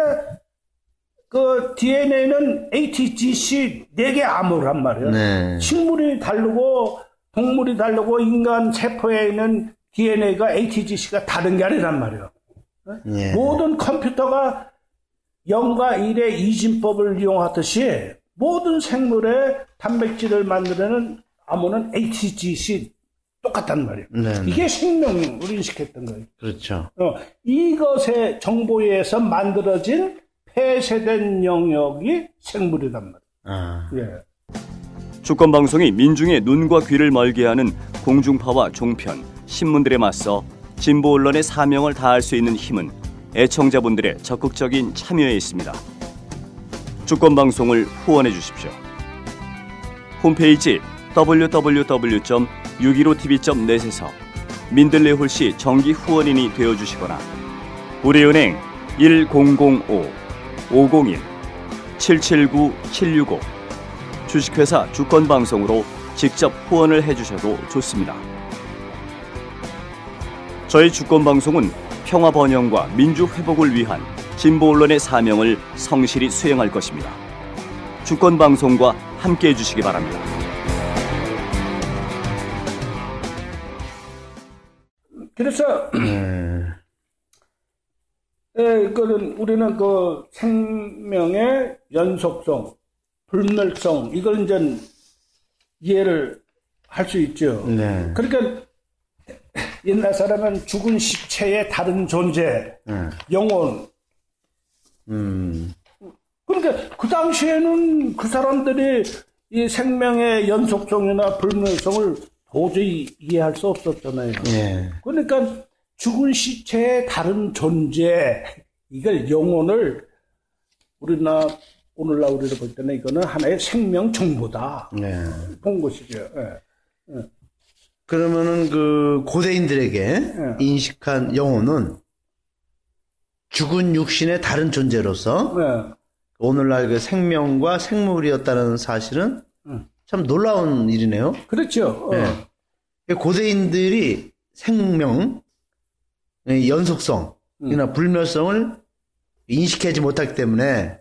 [SPEAKER 2] 그 DNA는 ATGC 4개 암호란 말이에요.
[SPEAKER 1] 네.
[SPEAKER 2] 식물이 다르고 동물이 다르고 인간 세포에 있는 DNA가 ATGC가 다른 게 아니란 말이에요.
[SPEAKER 1] 예.
[SPEAKER 2] 모든 컴퓨터가 0과 1의 이진법을 이용하듯이 모든 생물의 단백질을 만드는 암호는 ATGC 똑같단 말이에요.
[SPEAKER 1] 네, 네.
[SPEAKER 2] 이게 생명을 인식했던 거예요.
[SPEAKER 1] 그렇죠.
[SPEAKER 2] 어, 이것의 정보에 의해서 만들어진 폐쇄된 영역이 생물이란 말이에요.
[SPEAKER 1] 아.
[SPEAKER 2] 예.
[SPEAKER 3] 주권 방송이 민중의 눈과 귀를 멀게 하는 공중파와 종편, 신문들에 맞서 진보 언론의 사명을 다할 수 있는 힘은 애청자분들의 적극적인 참여에 있습니다. 주권 방송을 후원해 주십시오. 홈페이지 www.615tv.net에서 민들레 홀씨 정기 후원인이 되어 주시거나 우리은행 1005-501-779-765 주식회사 주권 방송으로 직접 후원을 해 주셔도 좋습니다. 저희 주권 방송은 평화 번영과 민주 회복을 위한 진보 언론의 사명을 성실히 수행할 것입니다. 주권 방송과 함께 해 주시기 바랍니다.
[SPEAKER 2] 그래서
[SPEAKER 1] 네.
[SPEAKER 2] 에, 그는 우리는 그 생명의 연속성, 불멸성 이걸 이제 이해를 할 수 있죠.
[SPEAKER 1] 네.
[SPEAKER 2] 그러니까 옛날 사람은 죽은 시체의 다른 존재,
[SPEAKER 1] 네.
[SPEAKER 2] 영혼.
[SPEAKER 1] 음.
[SPEAKER 2] 그러니까 그 당시에는 그 사람들이 이 생명의 연속성이나 불멸성을 도저히 이해할 수 없었잖아요.
[SPEAKER 1] 예.
[SPEAKER 2] 그러니까 죽은 시체의 다른 존재, 이걸 영혼을 우리나 오늘날 우리가 볼 때는 이거는 하나의 생명 정보다
[SPEAKER 1] 네.
[SPEAKER 2] 본 것이죠. 예.
[SPEAKER 1] 그러면은 그 고대인들에게 인식한 영혼은 죽은 육신의 다른 존재로서
[SPEAKER 2] 예.
[SPEAKER 1] 오늘날 그 생명과 생물이었다는 사실은
[SPEAKER 2] 음.
[SPEAKER 1] 참 놀라운 일이네요.
[SPEAKER 2] 그렇죠. 어.
[SPEAKER 1] 네. 고대인들이 생명, 의 연속성이나 불멸성을 인식하지 못하기 때문에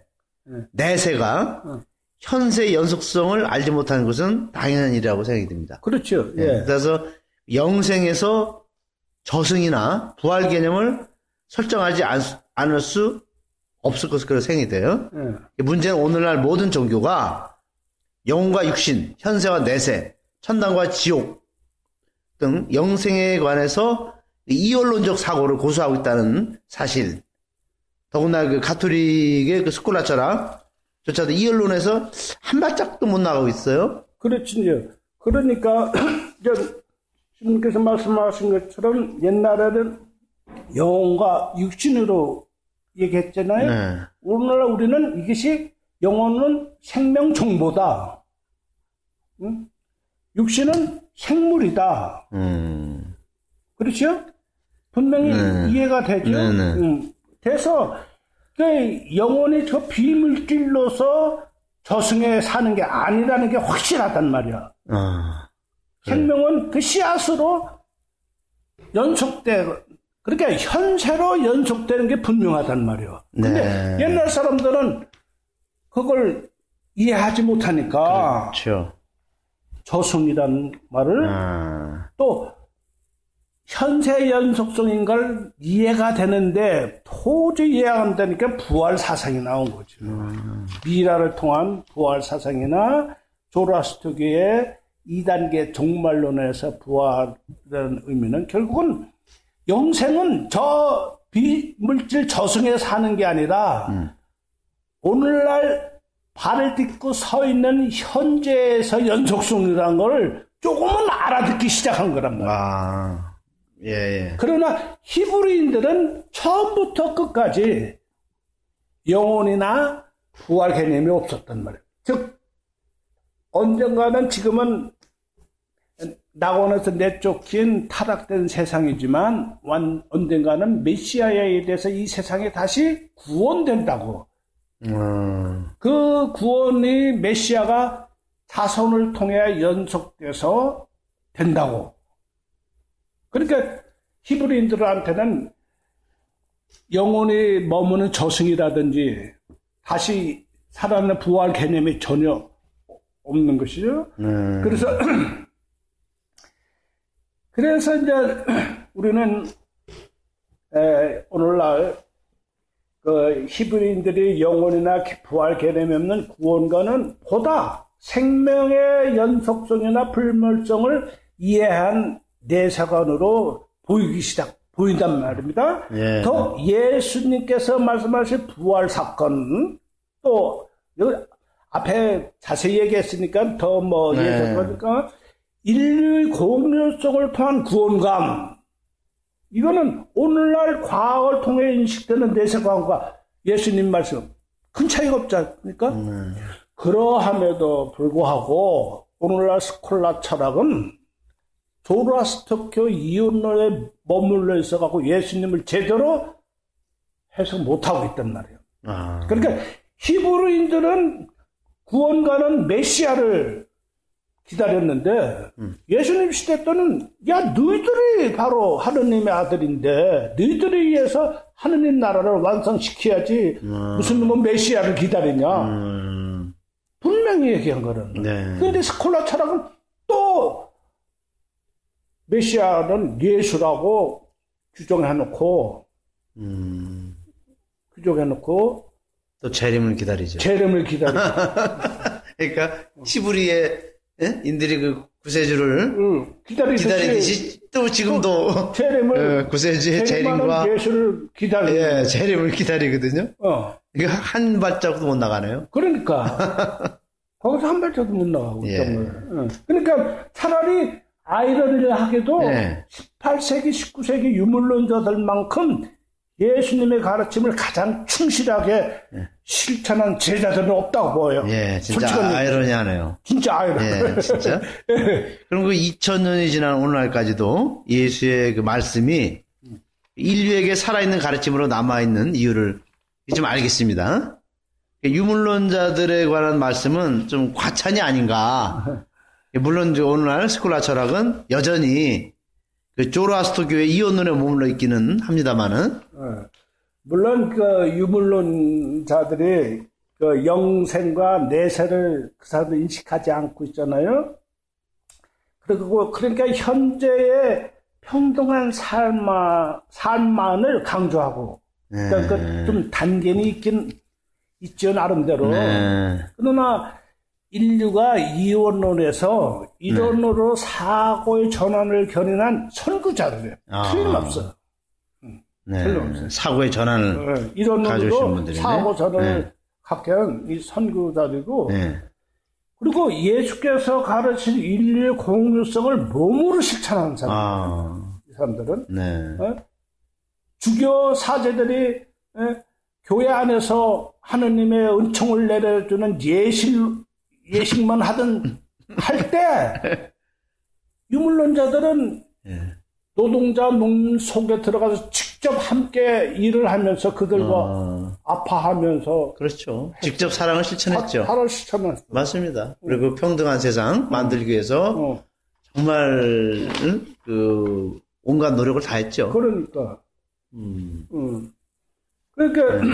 [SPEAKER 2] 음.
[SPEAKER 1] 내세가
[SPEAKER 2] 음.
[SPEAKER 1] 현세의 연속성을 알지 못하는 것은 당연한 일이라고 생각이 듭니다.
[SPEAKER 2] 그렇죠.
[SPEAKER 1] 네.
[SPEAKER 2] 예.
[SPEAKER 1] 그래서 영생에서 저승이나 부활 개념을 설정하지 않, 않을 수 없을 것으로 생각이 돼요.
[SPEAKER 2] 예.
[SPEAKER 1] 문제는 오늘날 모든 종교가 영혼과 육신, 현세와 내세, 천당과 지옥 등 영생에 관해서 이원론적 사고를 고수하고 있다는 사실. 더구나 그 가톨릭의 그 스콜라 철학 조차도 이언론에서 한 발짝도 못 나가고 있어요.
[SPEAKER 2] 그렇지요. 그러니까 이제 주님께서 말씀하신 것처럼 옛날에는 영혼과 육신으로 얘기했잖아요.
[SPEAKER 1] 네.
[SPEAKER 2] 오늘날 우리는 이것이 영혼은 생명 정보다. 응? 육신은 생물이다.
[SPEAKER 1] 음.
[SPEAKER 2] 그렇죠? 분명히
[SPEAKER 1] 네.
[SPEAKER 2] 이해가 되죠.
[SPEAKER 1] 네, 네.
[SPEAKER 2] 음. 돼서 그 영혼이 저 비물질로서 저승에 사는 게 아니라는 게 확실하단 말이야.
[SPEAKER 1] 아.
[SPEAKER 2] 생명은 그 씨앗으로 연속돼. 그러니까 현세로 연속되는 게 분명하단 말이야. 근데
[SPEAKER 1] 네.
[SPEAKER 2] 옛날 사람들은 그걸 이해하지 못하니까
[SPEAKER 1] 그렇죠.
[SPEAKER 2] 저승이라는 말을
[SPEAKER 1] 아.
[SPEAKER 2] 또 현세 연속성인 걸 이해가 되는데 도저히 이해가 안 되니까 부활 사상이 나온 거죠. 미라를 통한 부활 사상이나 조라스트교의 2단계 종말론에서 부활이라는 의미는 결국은 영생은 저 비물질 저승에 사는 게 아니라 오늘날 발을 딛고 서 있는 현재에서 연속성이라는 걸 조금은 알아듣기 시작한 거란 말이야.
[SPEAKER 1] 아. 예, 예.
[SPEAKER 2] 그러나 히브리인들은 처음부터 끝까지 영혼이나 부활 개념이 없었단 말이에요. 즉 언젠가는 지금은 낙원에서 내쫓긴 타락된 세상이지만 완- 언젠가는 메시아에 대해서 이 세상이 다시 구원된다고.
[SPEAKER 1] 음.
[SPEAKER 2] 그 구원이 메시아가 자손을 통해 연속돼서 된다고. 그러니까 히브리인들한테는 영혼이 머무는 저승이라든지 다시 살아나는 부활 개념이 전혀 없는 것이죠.
[SPEAKER 1] 음.
[SPEAKER 2] 그래서 그래서 이제 우리는 에, 오늘날 그 히브리인들이 영혼이나 부활 개념이 없는 구원과는 보다 생명의 연속성이나 불멸성을 이해한 내사관으로 보이기 시작 보인단 말입니다.
[SPEAKER 1] 예.
[SPEAKER 2] 더 예수님께서 말씀하신 부활 사건 또 여기 앞에 자세히 얘기했으니까 더뭐
[SPEAKER 1] 네.
[SPEAKER 2] 얘기하니까 인류의 공유성을 통한 구원감 이거는 오늘날 과학을 통해 인식되는 내세관과 예수님 말씀 큰 차이가 없지 않습니까?
[SPEAKER 1] 음.
[SPEAKER 2] 그러함에도 불구하고 오늘날 스콜라 철학은 조라스터교 이혼론에 머물러 있어갖고 예수님을 제대로 해석 못하고 있단 말이에요.
[SPEAKER 1] 아.
[SPEAKER 2] 그러니까 히브리인들은 구원가는 메시아를 기다렸는데
[SPEAKER 1] 음.
[SPEAKER 2] 예수님 시대 때는 야 너희들이 바로 하느님의 아들인데 너희들이 위해서 하느님 나라를 완성시켜야지 무슨 뭐 메시아를 기다리냐
[SPEAKER 1] 음,
[SPEAKER 2] 분명히 얘기한 거는
[SPEAKER 1] 네.
[SPEAKER 2] 근데 스콜라 철학은 또 메시아는 예수라고 규정해놓고
[SPEAKER 1] 음,
[SPEAKER 2] 규정해놓고
[SPEAKER 1] 또 재림을 기다리죠.
[SPEAKER 2] 재림을 기다리고
[SPEAKER 1] 그러니까 히브리의 예? 인들이 그 구세주를
[SPEAKER 2] 응, 기다리듯이
[SPEAKER 1] 기다리듯이 또 지금도
[SPEAKER 2] 재림을
[SPEAKER 1] 어, 구세주의 재림과
[SPEAKER 2] 예수를 기다리고
[SPEAKER 1] 예, 재림을 기다리거든요.
[SPEAKER 2] 어
[SPEAKER 1] 이거 한 발자국도 못 나가네요.
[SPEAKER 2] 그러니까 거기서 한 발자도 못 나가고
[SPEAKER 1] 예.
[SPEAKER 2] 응. 그러니까 차라리 아이러니를 하게도
[SPEAKER 1] 예.
[SPEAKER 2] 18세기 19세기 유물론자들만큼 예수님의 가르침을 가장 충실하게 실천한 제자들은 없다고 보여요.
[SPEAKER 1] 예, 진짜. 아이러니하네요.
[SPEAKER 2] 진짜 아이러니.
[SPEAKER 1] 예, 진짜. 그럼 그 2000년이 지난 오늘날까지도 예수의 그 말씀이 인류에게 살아있는 가르침으로 남아있는 이유를 좀 알겠습니다. 유물론자들에 관한 말씀은 좀 과찬이 아닌가. 물론 이제 오늘날 스콜라 철학은 여전히 그 조로아스토 교회 이원론에 머물러 있기는 합니다만은
[SPEAKER 2] 어. 물론 그 유물론자들이 그 영생과 내세를 그 사람들 인식하지 않고 있잖아요. 그리고 그러니까 현재의 평등한 삶마, 삶만을 강조하고 그러니까 그 좀 단견이 있긴 있죠 나름대로.
[SPEAKER 1] 네.
[SPEAKER 2] 그러나 인류가 이원론에서 이론으로 사고의 전환을 견인한 선구자들이에요.
[SPEAKER 1] 아.
[SPEAKER 2] 틀림없어요.
[SPEAKER 1] 네.
[SPEAKER 2] 틀림없어요.
[SPEAKER 1] 사고의 전환을
[SPEAKER 2] 어,
[SPEAKER 1] 가져오신
[SPEAKER 2] 이론으로
[SPEAKER 1] 분들이네.
[SPEAKER 2] 사고 전을
[SPEAKER 1] 네.
[SPEAKER 2] 갖게 한 이 선구자들이고
[SPEAKER 1] 네.
[SPEAKER 2] 그리고 예수께서 가르친 인류의 공유성을 몸으로 실천하는 사람
[SPEAKER 1] 아,
[SPEAKER 2] 이 사람들은
[SPEAKER 1] 네.
[SPEAKER 2] 어? 주교 사제들이 예, 교회 안에서 하느님의 은총을 내려주는 예실 예식만 하던 할때 유물론자들은
[SPEAKER 1] 예.
[SPEAKER 2] 노동자 농민 속에 들어가서 직접 함께 일을 하면서 그들과
[SPEAKER 1] 어,
[SPEAKER 2] 아파하면서
[SPEAKER 1] 그렇죠. 직접 사랑을 실천했죠.
[SPEAKER 2] 살을 실천했어.
[SPEAKER 1] 맞습니다. 그리고 평등한 세상 만들기 위해서
[SPEAKER 2] 어,
[SPEAKER 1] 정말 응? 그 온갖 노력을 다 했죠.
[SPEAKER 2] 그러니까.
[SPEAKER 1] 음,
[SPEAKER 2] 음. 그러니까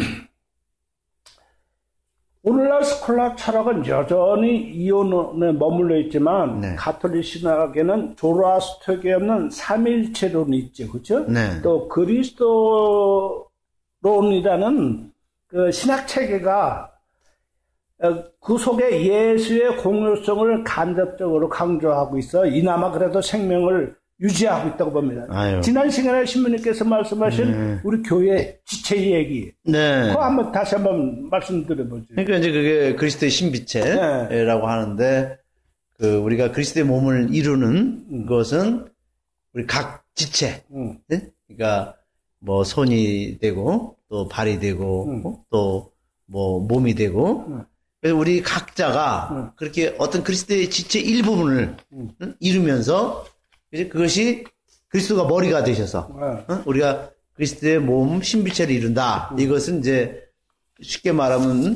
[SPEAKER 2] 오늘날 스콜라 철학은 여전히 이혼에 머물러 있지만
[SPEAKER 1] 네.
[SPEAKER 2] 가톨릭 신학에는 조라스토계 없는 삼일체론이 있죠, 그렇죠?
[SPEAKER 1] 네.
[SPEAKER 2] 또 그리스도론이라는 그 신학 체계가 어, 그 속에 예수의 공효성을 간접적으로 강조하고 있어 이나마 그래도 생명을 유지하고 있다고 봅니다.
[SPEAKER 1] 아유.
[SPEAKER 2] 지난 시간에 신부님께서 말씀하신
[SPEAKER 1] 네.
[SPEAKER 2] 우리 교회 지체 얘기
[SPEAKER 1] 네.
[SPEAKER 2] 그거 한번 다시 한번 말씀드려보죠.
[SPEAKER 1] 그러니까 이제 그게 그리스도의 신비체라고 하는데 그 우리가 그리스도의 몸을 이루는 것은 우리 각 지체,
[SPEAKER 2] 응.
[SPEAKER 1] 네? 그러니까 뭐 손이 되고 또 발이 되고
[SPEAKER 2] 응.
[SPEAKER 1] 또뭐 몸이 되고
[SPEAKER 2] 응.
[SPEAKER 1] 그래서 우리 각자가
[SPEAKER 2] 응.
[SPEAKER 1] 그렇게 어떤 그리스도의 지체 일부분을
[SPEAKER 2] 응.
[SPEAKER 1] 응? 이루면서 이제 그것이 그리스도가 머리가 되셔서
[SPEAKER 2] 어,
[SPEAKER 1] 어? 우리가 그리스도의 몸 신비체를 이룬다. 이것은 이제 쉽게 말하면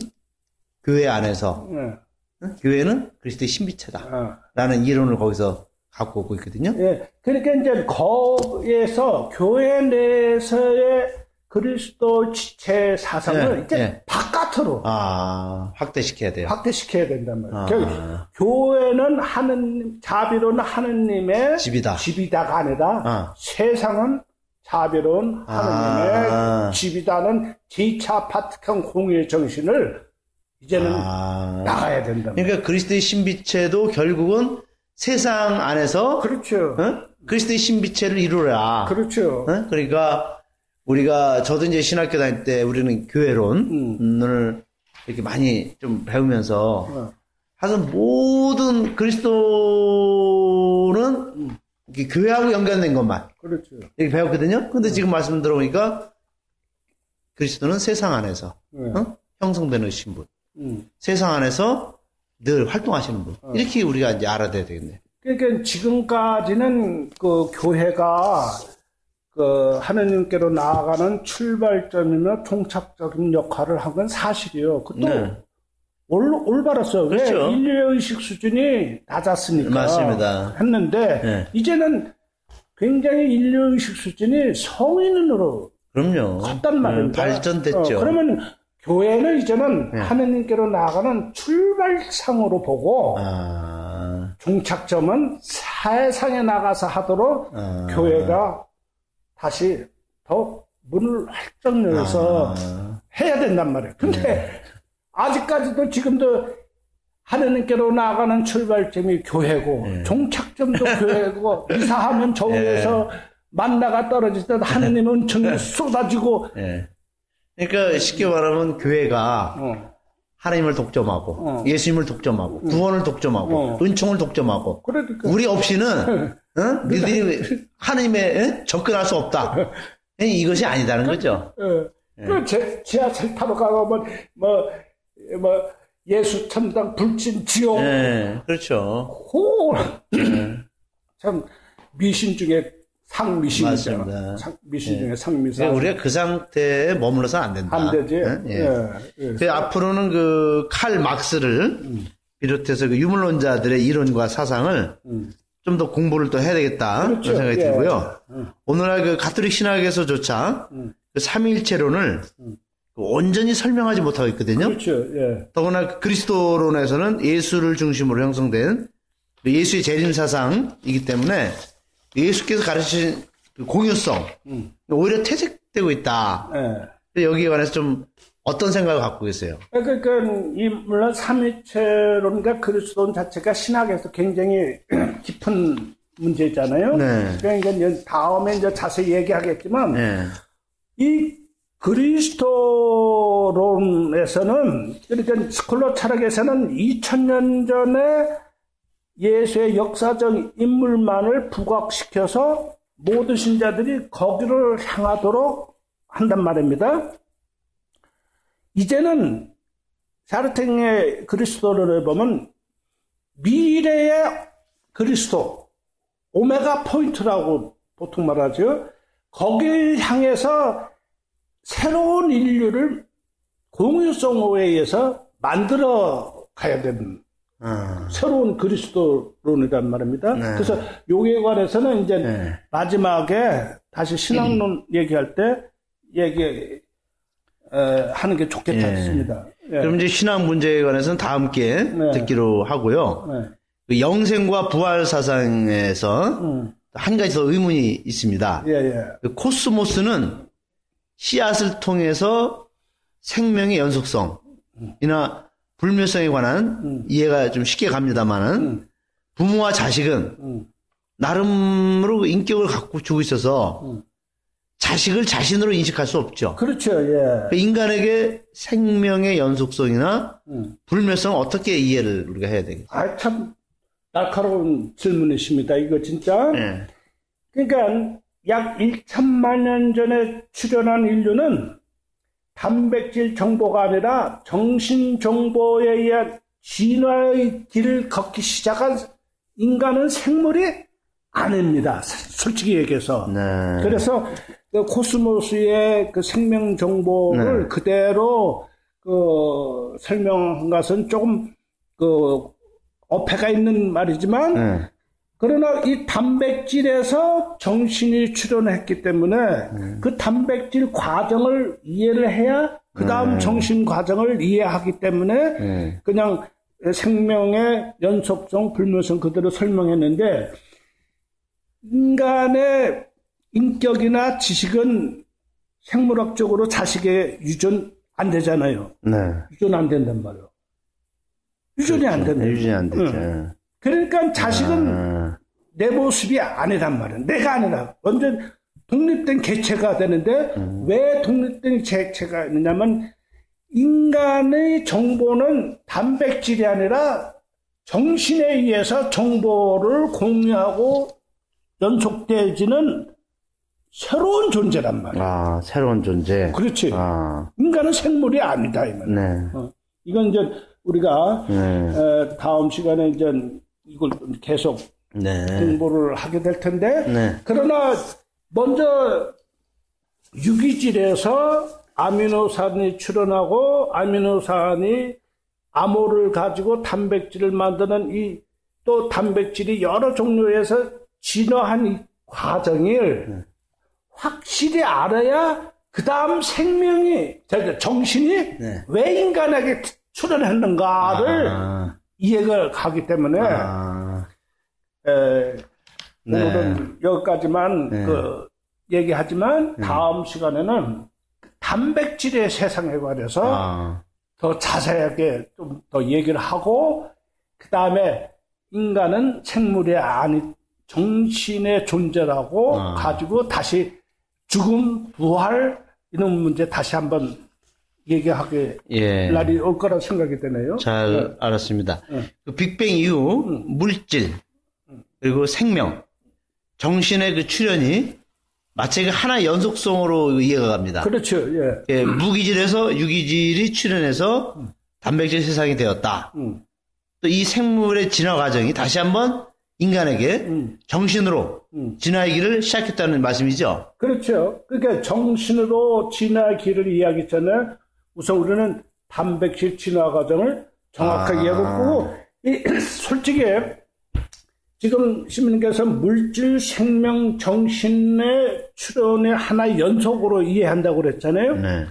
[SPEAKER 1] 교회 안에서
[SPEAKER 2] 예,
[SPEAKER 1] 어? 교회는 그리스도의 신비체다.
[SPEAKER 2] 어.
[SPEAKER 1] 라는 이론을 거기서 갖고 오고 있거든요.
[SPEAKER 2] 예, 그러니까 이제 거기에서 교회 내에서의 그리스도 지체 사상을
[SPEAKER 1] 예,
[SPEAKER 2] 이제
[SPEAKER 1] 예.
[SPEAKER 2] 바깥으로
[SPEAKER 1] 아, 확대시켜야 돼요.
[SPEAKER 2] 확대시켜야 된단 말이에요.
[SPEAKER 1] 아.
[SPEAKER 2] 교회는 하는 자비로운 하느님의
[SPEAKER 1] 집이다.
[SPEAKER 2] 집이다가 아니라
[SPEAKER 1] 아.
[SPEAKER 2] 세상은 자비로운 하느님의
[SPEAKER 1] 아.
[SPEAKER 2] 집이다는 제2차 파트칸 공유의 정신을 이제는
[SPEAKER 1] 아.
[SPEAKER 2] 나가야 된다.
[SPEAKER 1] 그러니까 그리스도의 신비체도 결국은 세상 안에서
[SPEAKER 2] 그렇죠.
[SPEAKER 1] 어? 그리스도의 신비체를 이루라.
[SPEAKER 2] 그렇죠.
[SPEAKER 1] 어? 그러니까 우리가 저도 이제 신학교 다닐 때 우리는 교회론을 이렇게 많이 좀 배우면서
[SPEAKER 2] 어.
[SPEAKER 1] 하여튼 모든 그리스도는 이렇게 교회하고 연관된 것만
[SPEAKER 2] 그렇죠.
[SPEAKER 1] 이렇게 배웠거든요. 근데 지금 말씀 들어보니까 그리스도는 세상 안에서
[SPEAKER 2] 네.
[SPEAKER 1] 어? 형성되는 신분,
[SPEAKER 2] 음.
[SPEAKER 1] 세상 안에서 늘 활동하시는 분 이렇게 우리가 이제 알아야 되겠네.
[SPEAKER 2] 그러니까 지금까지는 그 교회가 그 하느님께로 나아가는 출발점이며 통착적인 역할을 한 건 사실이요. 그것도
[SPEAKER 1] 네.
[SPEAKER 2] 올, 올바랐어. 왜?
[SPEAKER 1] 그렇죠.
[SPEAKER 2] 인류의식 수준이 낮았으니까.
[SPEAKER 1] 맞습니다.
[SPEAKER 2] 했는데,
[SPEAKER 1] 네.
[SPEAKER 2] 이제는 굉장히 인류의식 수준이 성인으로
[SPEAKER 1] 그럼요.
[SPEAKER 2] 컸단 말입니다.
[SPEAKER 1] 음, 발전됐죠.
[SPEAKER 2] 어, 그러면 교회는 이제는
[SPEAKER 1] 네.
[SPEAKER 2] 하느님께로 나아가는 출발상으로 보고,
[SPEAKER 1] 아,
[SPEAKER 2] 종착점은 사회상에 나가서 하도록
[SPEAKER 1] 아.
[SPEAKER 2] 교회가 다시 더 문을 활짝 열어서
[SPEAKER 1] 아.
[SPEAKER 2] 해야 된단 말이에요. 근데 아직까지도 지금도 하느님께로 나아가는 출발점이 교회고
[SPEAKER 1] 네.
[SPEAKER 2] 종착점도 교회고 이사하면 저 위에서 만나가 떨어질 때 하느님은 정이 쏟아지고
[SPEAKER 1] 예. 그러니까 쉽게 말하면 교회가
[SPEAKER 2] 어,
[SPEAKER 1] 하나님을 독점하고
[SPEAKER 2] 어.
[SPEAKER 1] 예수님을 독점하고 구원을 독점하고
[SPEAKER 2] 어.
[SPEAKER 1] 은총을 독점하고
[SPEAKER 2] 그러니까
[SPEAKER 1] 우리 없이는 어? 너희들이 하나님에 에? 접근할 수 없다. 이것이 아니다는 거죠.
[SPEAKER 2] 어, 그 제, 지하철 타러 가면 뭐, 뭐, 예수 천당 불진 지옥,
[SPEAKER 1] 예, 그렇죠.
[SPEAKER 2] 호! 참, 미신 중에 상미신이잖아. 상, 미신 중에 상미신.
[SPEAKER 1] 그러니까 네, 우리가 그 상태에 머물러서 안 된다.
[SPEAKER 2] 안 되지.
[SPEAKER 1] 예? 예.
[SPEAKER 2] 예, 예.
[SPEAKER 1] 그 앞으로는 그 칼 막스를 비롯해서 그 유물론자들의 이론과 사상을
[SPEAKER 2] 음.
[SPEAKER 1] 좀 더 공부를 또 해야 되겠다
[SPEAKER 2] 그렇죠.
[SPEAKER 1] 그런 생각이
[SPEAKER 2] 예.
[SPEAKER 1] 들고요.
[SPEAKER 2] 음.
[SPEAKER 1] 오늘날 그 가톨릭 신학에서조차
[SPEAKER 2] 음.
[SPEAKER 1] 그 삼위일체론을 그 온전히 설명하지 못하고 있거든요.
[SPEAKER 2] 그렇죠. 예.
[SPEAKER 1] 더구나 그 그리스도론에서는 예수를 중심으로 형성된 그 예수의 재림 사상이기 때문에 예수께서 가르치신 그 공유성
[SPEAKER 2] 음.
[SPEAKER 1] 오히려 퇴색되고 있다.
[SPEAKER 2] 예.
[SPEAKER 1] 여기에 관해서 좀 어떤 생각을 갖고 계세요?
[SPEAKER 2] 그러니까 이 물론 삼위체론과 그리스도론 자체가 신학에서 굉장히 깊은 문제잖아요.
[SPEAKER 1] 네.
[SPEAKER 2] 그러니까 이제 다음에 이제 자세히 얘기하겠지만
[SPEAKER 1] 네.
[SPEAKER 2] 이 그리스도론에서는 그러니까 스콜러 철학에서는 2000년 전에 예수의 역사적 인물만을 부각시켜서 모든 신자들이 거기를 향하도록 한단 말입니다. 이제는 샤르탱의 그리스도론을 보면 미래의 그리스도 오메가 포인트라고 보통 말하죠. 거길 향해서 새로운 인류를 공유성에 의해서 만들어 가야 되는
[SPEAKER 1] 아,
[SPEAKER 2] 새로운 그리스도론이란 말입니다.
[SPEAKER 1] 네.
[SPEAKER 2] 그래서 여기에 관해서는 이제
[SPEAKER 1] 네.
[SPEAKER 2] 마지막에 다시 신앙론 얘기할 때 얘기 에, 하는 게 좋겠다
[SPEAKER 1] 예.
[SPEAKER 2] 했습니다. 예.
[SPEAKER 1] 그럼 이제 신앙 문제에 관해서는 다음 기회에
[SPEAKER 2] 네.
[SPEAKER 1] 듣기로 하고요.
[SPEAKER 2] 네.
[SPEAKER 1] 그 영생과 부활 사상에서
[SPEAKER 2] 음.
[SPEAKER 1] 한 가지 더 의문이 있습니다.
[SPEAKER 2] 예, 예.
[SPEAKER 1] 그 코스모스는 씨앗을 통해서 생명의 연속성이나 불멸성에 관한 이해가 좀 쉽게 갑니다만은
[SPEAKER 2] 음.
[SPEAKER 1] 부모와 자식은
[SPEAKER 2] 음.
[SPEAKER 1] 나름으로 인격을 갖고 주고 있어서
[SPEAKER 2] 음.
[SPEAKER 1] 자식을 자신으로 인식할 수 없죠.
[SPEAKER 2] 그렇죠. 예.
[SPEAKER 1] 그 인간에게 생명의 연속성이나
[SPEAKER 2] 음.
[SPEAKER 1] 불멸성을 어떻게 이해를 우리가 해야 되겠어요?
[SPEAKER 2] 아, 참 날카로운 질문이십니다. 이거 진짜.
[SPEAKER 1] 네.
[SPEAKER 2] 그러니까 약 1천만 년 전에 출현한 인류는 단백질 정보가 아니라 정신 정보에 의한 진화의 길을 걷기 시작한 인간은 생물이 아닙니다. 솔직히 얘기해서.
[SPEAKER 1] 네.
[SPEAKER 2] 그래서 그 코스모스의 그 생명 정보를
[SPEAKER 1] 네.
[SPEAKER 2] 그대로 그 설명한 것은 조금 그 어폐가 있는 말이지만
[SPEAKER 1] 네.
[SPEAKER 2] 그러나 이 단백질에서 정신이 출현했기 때문에 그 단백질 과정을 이해를 해야 그 다음
[SPEAKER 1] 네.
[SPEAKER 2] 정신 과정을 이해하기 때문에
[SPEAKER 1] 네.
[SPEAKER 2] 그냥 생명의 연속성, 불멸성 그대로 설명했는데 인간의 인격이나 지식은 생물학적으로 자식에 유전 안 되잖아요.
[SPEAKER 1] 네.
[SPEAKER 2] 유전 안 된단 말이에요. 유전이 안 된다.
[SPEAKER 1] 그렇죠. 유전이 안 되죠.
[SPEAKER 2] 응. 그러니까 자식은
[SPEAKER 1] 아,
[SPEAKER 2] 내 모습이 아니란 말이야. 내가 아니라. 완전 독립된 개체가 되는데, 왜 독립된 개체가 있느냐면, 인간의 정보는 단백질이 아니라 정신에 의해서 정보를 공유하고 연속되어지는 새로운 존재란 말이야.
[SPEAKER 1] 아, 새로운 존재.
[SPEAKER 2] 그렇지.
[SPEAKER 1] 아,
[SPEAKER 2] 인간은 생물이 아니다, 이 말.
[SPEAKER 1] 네.
[SPEAKER 2] 어. 이건 이제 우리가
[SPEAKER 1] 네.
[SPEAKER 2] 에, 다음 시간에 이제 이걸 계속
[SPEAKER 1] 네.
[SPEAKER 2] 공부를 하게 될 텐데,
[SPEAKER 1] 네.
[SPEAKER 2] 그러나 먼저 유기질에서 아미노산이 출현하고 아미노산이 암호를 가지고 단백질을 만드는 이 또 단백질이 여러 종류에서 진화한 이 과정을 확실히 알아야 그 다음 생명이 저 정신이
[SPEAKER 1] 네.
[SPEAKER 2] 왜 인간에게 출현했는가를
[SPEAKER 1] 아,
[SPEAKER 2] 이해가 가기 때문에
[SPEAKER 1] 아,
[SPEAKER 2] 에,
[SPEAKER 1] 네.
[SPEAKER 2] 오늘은 여기까지만
[SPEAKER 1] 네.
[SPEAKER 2] 그 얘기하지만 다음 시간에는 단백질의 세상에 관해서
[SPEAKER 1] 아,
[SPEAKER 2] 더 자세하게 좀 더 얘기를 하고 그 다음에 인간은 생물이 아니 정신의 존재라고
[SPEAKER 1] 아.
[SPEAKER 2] 가지고 다시 죽음 부활 이런 문제 다시 한번 얘기하게
[SPEAKER 1] 예.
[SPEAKER 2] 날이 올 거라 생각이 되네요.
[SPEAKER 1] 잘
[SPEAKER 2] 네.
[SPEAKER 1] 알았습니다.
[SPEAKER 2] 네.
[SPEAKER 1] 그 빅뱅 이후 물질 그리고 생명, 정신의 그 출현이 마치 그 하나의 연속성으로 이해가 갑니다.
[SPEAKER 2] 그렇죠. 예.
[SPEAKER 1] 예, 무기질에서 유기질이 출현해서 단백질 세상이 되었다.
[SPEAKER 2] 음.
[SPEAKER 1] 또이 생물의 진화 과정이 다시 한번 인간에게
[SPEAKER 2] 음.
[SPEAKER 1] 정신으로
[SPEAKER 2] 음.
[SPEAKER 1] 진화의 길을 시작했다는 말씀이죠.
[SPEAKER 2] 그렇죠. 그러니까 정신으로 진화의 길을 이야기했잖아요. 우선 우리는 단백질 진화 과정을 정확하게
[SPEAKER 1] 아.
[SPEAKER 2] 이해하고 이 솔직히 지금 시민께서 물질, 생명, 정신의 출현의 하나의 연속으로 이해한다고 그랬잖아요.
[SPEAKER 1] 네.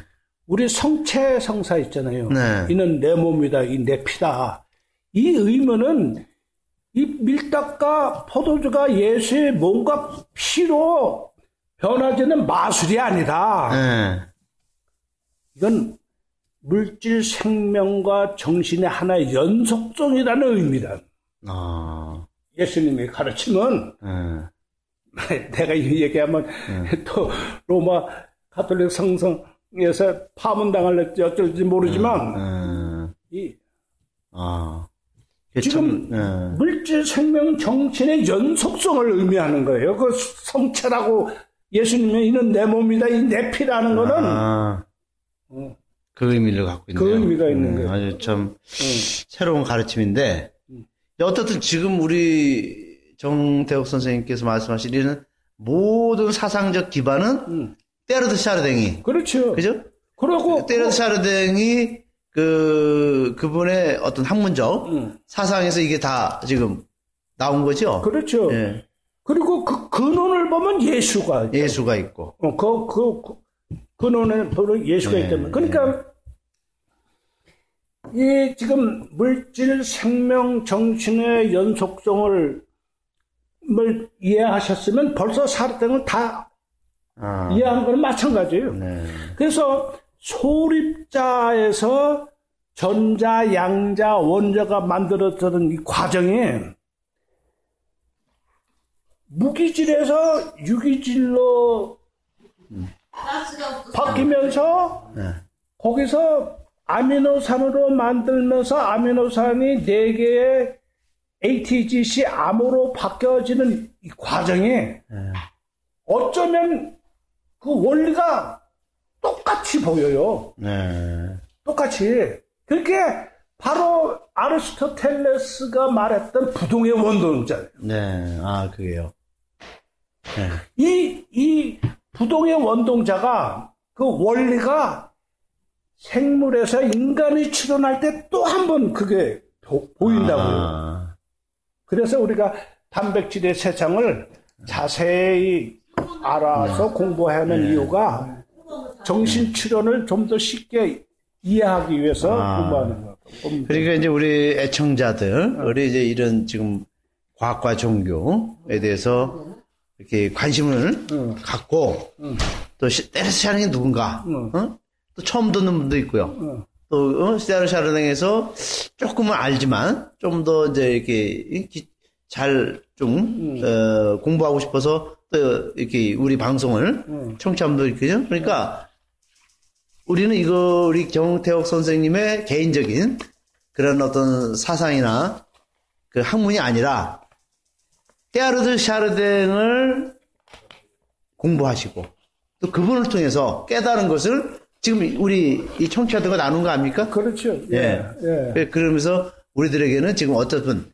[SPEAKER 2] 우리 성체 성사 있잖아요.
[SPEAKER 1] 네.
[SPEAKER 2] 이는 내 몸이다, 이 내 피다. 이 의문은 이 밀떡과 포도주가 예수의 몸과 피로 변화되는 마술이 아니다.
[SPEAKER 1] 네.
[SPEAKER 2] 이건 물질 생명과 정신의 하나의 연속성이라는 의미다.
[SPEAKER 1] 아,
[SPEAKER 2] 예수님의 가르침은
[SPEAKER 1] 네.
[SPEAKER 2] 내가 이 얘기하면 또 로마 가톨릭 성성에서 파문당할지 어쩔지 모르지만
[SPEAKER 1] 음,
[SPEAKER 2] 이
[SPEAKER 1] 아. 그게
[SPEAKER 2] 지금
[SPEAKER 1] 참, 네.
[SPEAKER 2] 물질 생명 정신의 연속성을 의미하는 거예요. 그 성체라고 예수님이 이는 내 몸이다, 이 내 피라는 거는
[SPEAKER 1] 아,
[SPEAKER 2] 어,
[SPEAKER 1] 그 의미를 갖고 있네요.
[SPEAKER 2] 그 의미가 있는 거예요.
[SPEAKER 1] 아주 참
[SPEAKER 2] 음.
[SPEAKER 1] 새로운 가르침인데 어떻든 지금 우리 정태욱 선생님께서 말씀하신 이는 모든 사상적 기반은
[SPEAKER 2] 음.
[SPEAKER 1] 때르드 샤르댕이
[SPEAKER 2] 그렇죠.
[SPEAKER 1] 그죠?
[SPEAKER 2] 그리고
[SPEAKER 1] 때르드 샤르댕이 그 그분의 어떤 학문적
[SPEAKER 2] 음.
[SPEAKER 1] 사상에서 이게 다 지금 나온 거죠.
[SPEAKER 2] 그렇죠.
[SPEAKER 1] 예.
[SPEAKER 2] 그리고 그 근원을 보면 예수가 있죠.
[SPEAKER 1] 예수가 있고.
[SPEAKER 2] 어, 그, 그, 그 근원에 바로 예수가
[SPEAKER 1] 네,
[SPEAKER 2] 있다면. 그러니까, 이 지금 물질, 생명, 정신의 연속성을 뭘 이해하셨으면 벌써 사르등을 다
[SPEAKER 1] 아,
[SPEAKER 2] 이해한 거는 마찬가지예요.
[SPEAKER 1] 네.
[SPEAKER 2] 그래서 소립자에서 전자, 양자, 원자가 만들어지는 이 과정에 무기질에서 유기질로 바뀌면서
[SPEAKER 1] 네.
[SPEAKER 2] 거기서 아미노산으로 만들면서 아미노산이 4개의 ATGC 암호로 바뀌어지는 이 과정에
[SPEAKER 1] 네.
[SPEAKER 2] 어쩌면 그 원리가 똑같이 보여요.
[SPEAKER 1] 네.
[SPEAKER 2] 똑같이. 그게 바로 아리스토텔레스가 말했던 부동의 원동자예요.
[SPEAKER 1] 네. 아, 그게요. 네.
[SPEAKER 2] 이, 이 부동의 원동자가 그 원리가 생물에서 인간이 출현할 때 또 한 번 그게 보, 인다고요
[SPEAKER 1] 아,
[SPEAKER 2] 그래서 우리가 단백질의 세상을 자세히 알아서 공부하는 이유가 정신 출현을 좀 더 쉽게 이해하기 위해서
[SPEAKER 1] 아.
[SPEAKER 2] 공부하는 거예요.
[SPEAKER 1] 그러니까 이제 우리 애청자들, 우리 이제 이런 지금 과학과 종교에 대해서 이렇게 관심을
[SPEAKER 2] 응.
[SPEAKER 1] 갖고 또 시- 테레스 샤르이 누군가,
[SPEAKER 2] 응.
[SPEAKER 1] 어? 또 처음 듣는 분도 있고요.
[SPEAKER 2] 응.
[SPEAKER 1] 또 어? 스테르 샤르댕에서 조금은 알지만 좀 더 이제 이렇게 잘좀 어, 공부하고 싶어서 또 이렇게 우리 방송을
[SPEAKER 2] 응.
[SPEAKER 1] 청취자분들 있거든요. 그러니까 우리는 이거 우리 정태욱 선생님의 개인적인 그런 어떤 사상이나 그 학문이 아니라 테아르드 샤르댕을 공부하시고 또 그분을 통해서 깨달은 것을 지금 우리 이 청취자들과 나눈 거 아닙니까?
[SPEAKER 2] 그렇죠.
[SPEAKER 1] 예.
[SPEAKER 2] 예.
[SPEAKER 1] 그러면서 우리들에게는 지금 어쨌든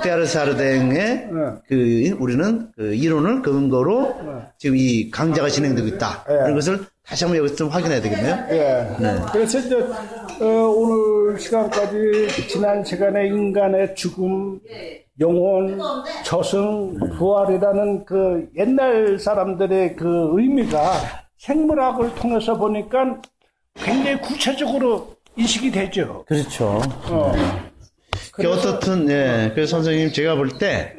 [SPEAKER 1] 테아르사르댕의
[SPEAKER 2] 어.
[SPEAKER 1] 그 우리는 그 이론을 근거로 지금 이 강좌가 진행되고 있다.
[SPEAKER 2] 예.
[SPEAKER 1] 그런 것을 다시 한번 여기서 좀 확인해야 되겠네요.
[SPEAKER 2] 예. 그래서 이제 어, 오늘 시간까지 지난 시간에 인간의 죽음, 영혼, 저승, 부활이라는 그 옛날 사람들의 그 의미가 생물학을 통해서 보니까 굉장히 구체적으로 인식이 되죠.
[SPEAKER 1] 그렇죠.
[SPEAKER 2] 어.
[SPEAKER 1] 그 어떻든 예. 그래서 선생님 제가 볼 때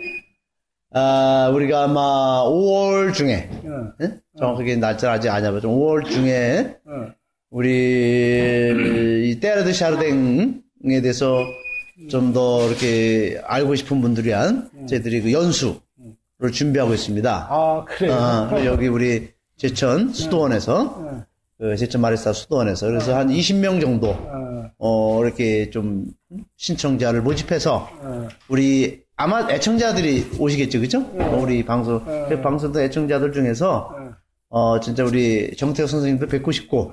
[SPEAKER 1] 아, 우리가 아마 5월 중에
[SPEAKER 2] 어,
[SPEAKER 1] 예? 정확하게 날짜 아직 안 잡았죠. 5월 중에
[SPEAKER 2] 어,
[SPEAKER 1] 우리 이 테르드 샤르댕에 대해서 좀 더 이렇게 알고 싶은 분들이 한 저희들이 그 연수 를 준비하고 있습니다.
[SPEAKER 2] 아, 그래요.
[SPEAKER 1] 아, 여기 우리 제천 수도원에서
[SPEAKER 2] 어,
[SPEAKER 1] 그 제천 마리사 수도원에서 그래서 한 20명 정도
[SPEAKER 2] 어,
[SPEAKER 1] 어 이렇게 좀 신청자를 모집해서
[SPEAKER 2] 어.
[SPEAKER 1] 우리 아마 애청자들이 오시겠죠, 그죠? 어, 우리 방송 그 방송도 애청자들 중에서 어 진짜 우리 정태호 선생님도 뵙고 싶고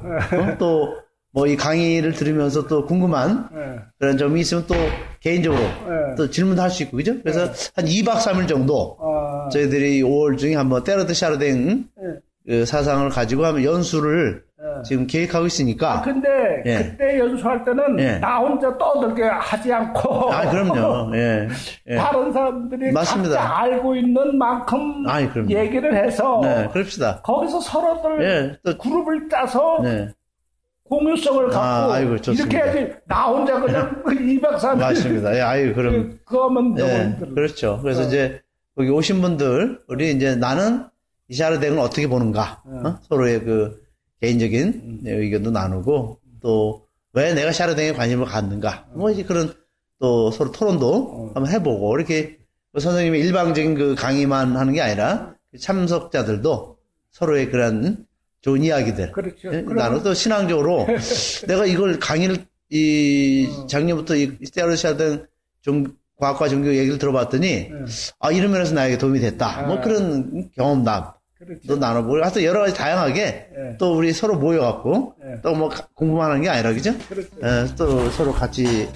[SPEAKER 1] 또 뭐 이 강의를 들으면서 또 궁금한
[SPEAKER 2] 예.
[SPEAKER 1] 그런 점이 있으면 또 개인적으로
[SPEAKER 2] 네.
[SPEAKER 1] 또 질문도 할 수 있고 그죠? 그래서 한 2박 3일 정도
[SPEAKER 2] 아,
[SPEAKER 1] 저희들이 5월 중에 한번 테르드 샤르댕
[SPEAKER 2] 예.
[SPEAKER 1] 그 사상을 가지고 하면 연수를
[SPEAKER 2] 예.
[SPEAKER 1] 지금 계획하고 있으니까
[SPEAKER 2] 근데
[SPEAKER 1] 예.
[SPEAKER 2] 그때 연수할 때는
[SPEAKER 1] 예.
[SPEAKER 2] 나 혼자 떠들게 하지 않고
[SPEAKER 1] 아 그럼요 예, 예.
[SPEAKER 2] 다른 사람들이
[SPEAKER 1] 맞습니다.
[SPEAKER 2] 각자 알고 있는 만큼
[SPEAKER 1] 아이, 그럼요.
[SPEAKER 2] 얘기를 해서
[SPEAKER 1] 네 그럽시다
[SPEAKER 2] 거기서 서로들
[SPEAKER 1] 예, 또-
[SPEAKER 2] 그룹을 짜서
[SPEAKER 1] 네
[SPEAKER 2] 공유성을 갖고
[SPEAKER 1] 아, 아이고, 좋습니다.
[SPEAKER 2] 이렇게 해야지 나 혼자 그냥 2박 3일
[SPEAKER 1] 맞습니다 예, 아유 그럼
[SPEAKER 2] 그거면 너무
[SPEAKER 1] 예. 그렇죠 그래서
[SPEAKER 2] 어.
[SPEAKER 1] 이제 여기 오신 분들 우리 이제 나는 이 샤르댕을 어떻게 보는가 어? 서로의 그 개인적인 의견도 나누고 또 왜 내가 샤르댕에 관심을 갖는가 뭐 이제 그런 또 서로 토론도 한번 해보고 이렇게 그 선생님이 일방적인 그 강의만 하는 게 아니라 참석자들도 서로의 그런 좋은 이야기들
[SPEAKER 2] 그렇죠.
[SPEAKER 1] 예? 나는 또 신앙적으로 내가 이걸 강의를 이 작년부터 이 스테아르샤등 종 과학과 종교 얘기를 들어봤더니 아 이런 면에서 나에게 도움이 됐다. 뭐
[SPEAKER 2] 아.
[SPEAKER 1] 그런 경험담
[SPEAKER 2] 그렇죠.
[SPEAKER 1] 또 나눠보고 하여튼 여러 가지 다양하게
[SPEAKER 2] 예.
[SPEAKER 1] 또 우리 서로 모여갖고
[SPEAKER 2] 예.
[SPEAKER 1] 또뭐 공부만 하는 게 아니라 그죠?
[SPEAKER 2] 그렇죠.
[SPEAKER 1] 예, 또 서로 같이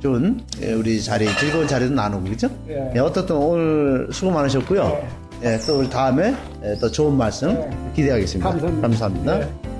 [SPEAKER 1] 좋은 예, 우리 자리 즐거운 자리도 나누고 그죠?
[SPEAKER 2] 예.
[SPEAKER 1] 예, 어떻든 오늘 수고 많으셨고요. 예, 또 우리 다음에 예, 또 좋은 말씀
[SPEAKER 2] 예.
[SPEAKER 1] 기대하겠습니다.
[SPEAKER 2] 감사합니다.
[SPEAKER 1] 감사합니다.
[SPEAKER 2] 예.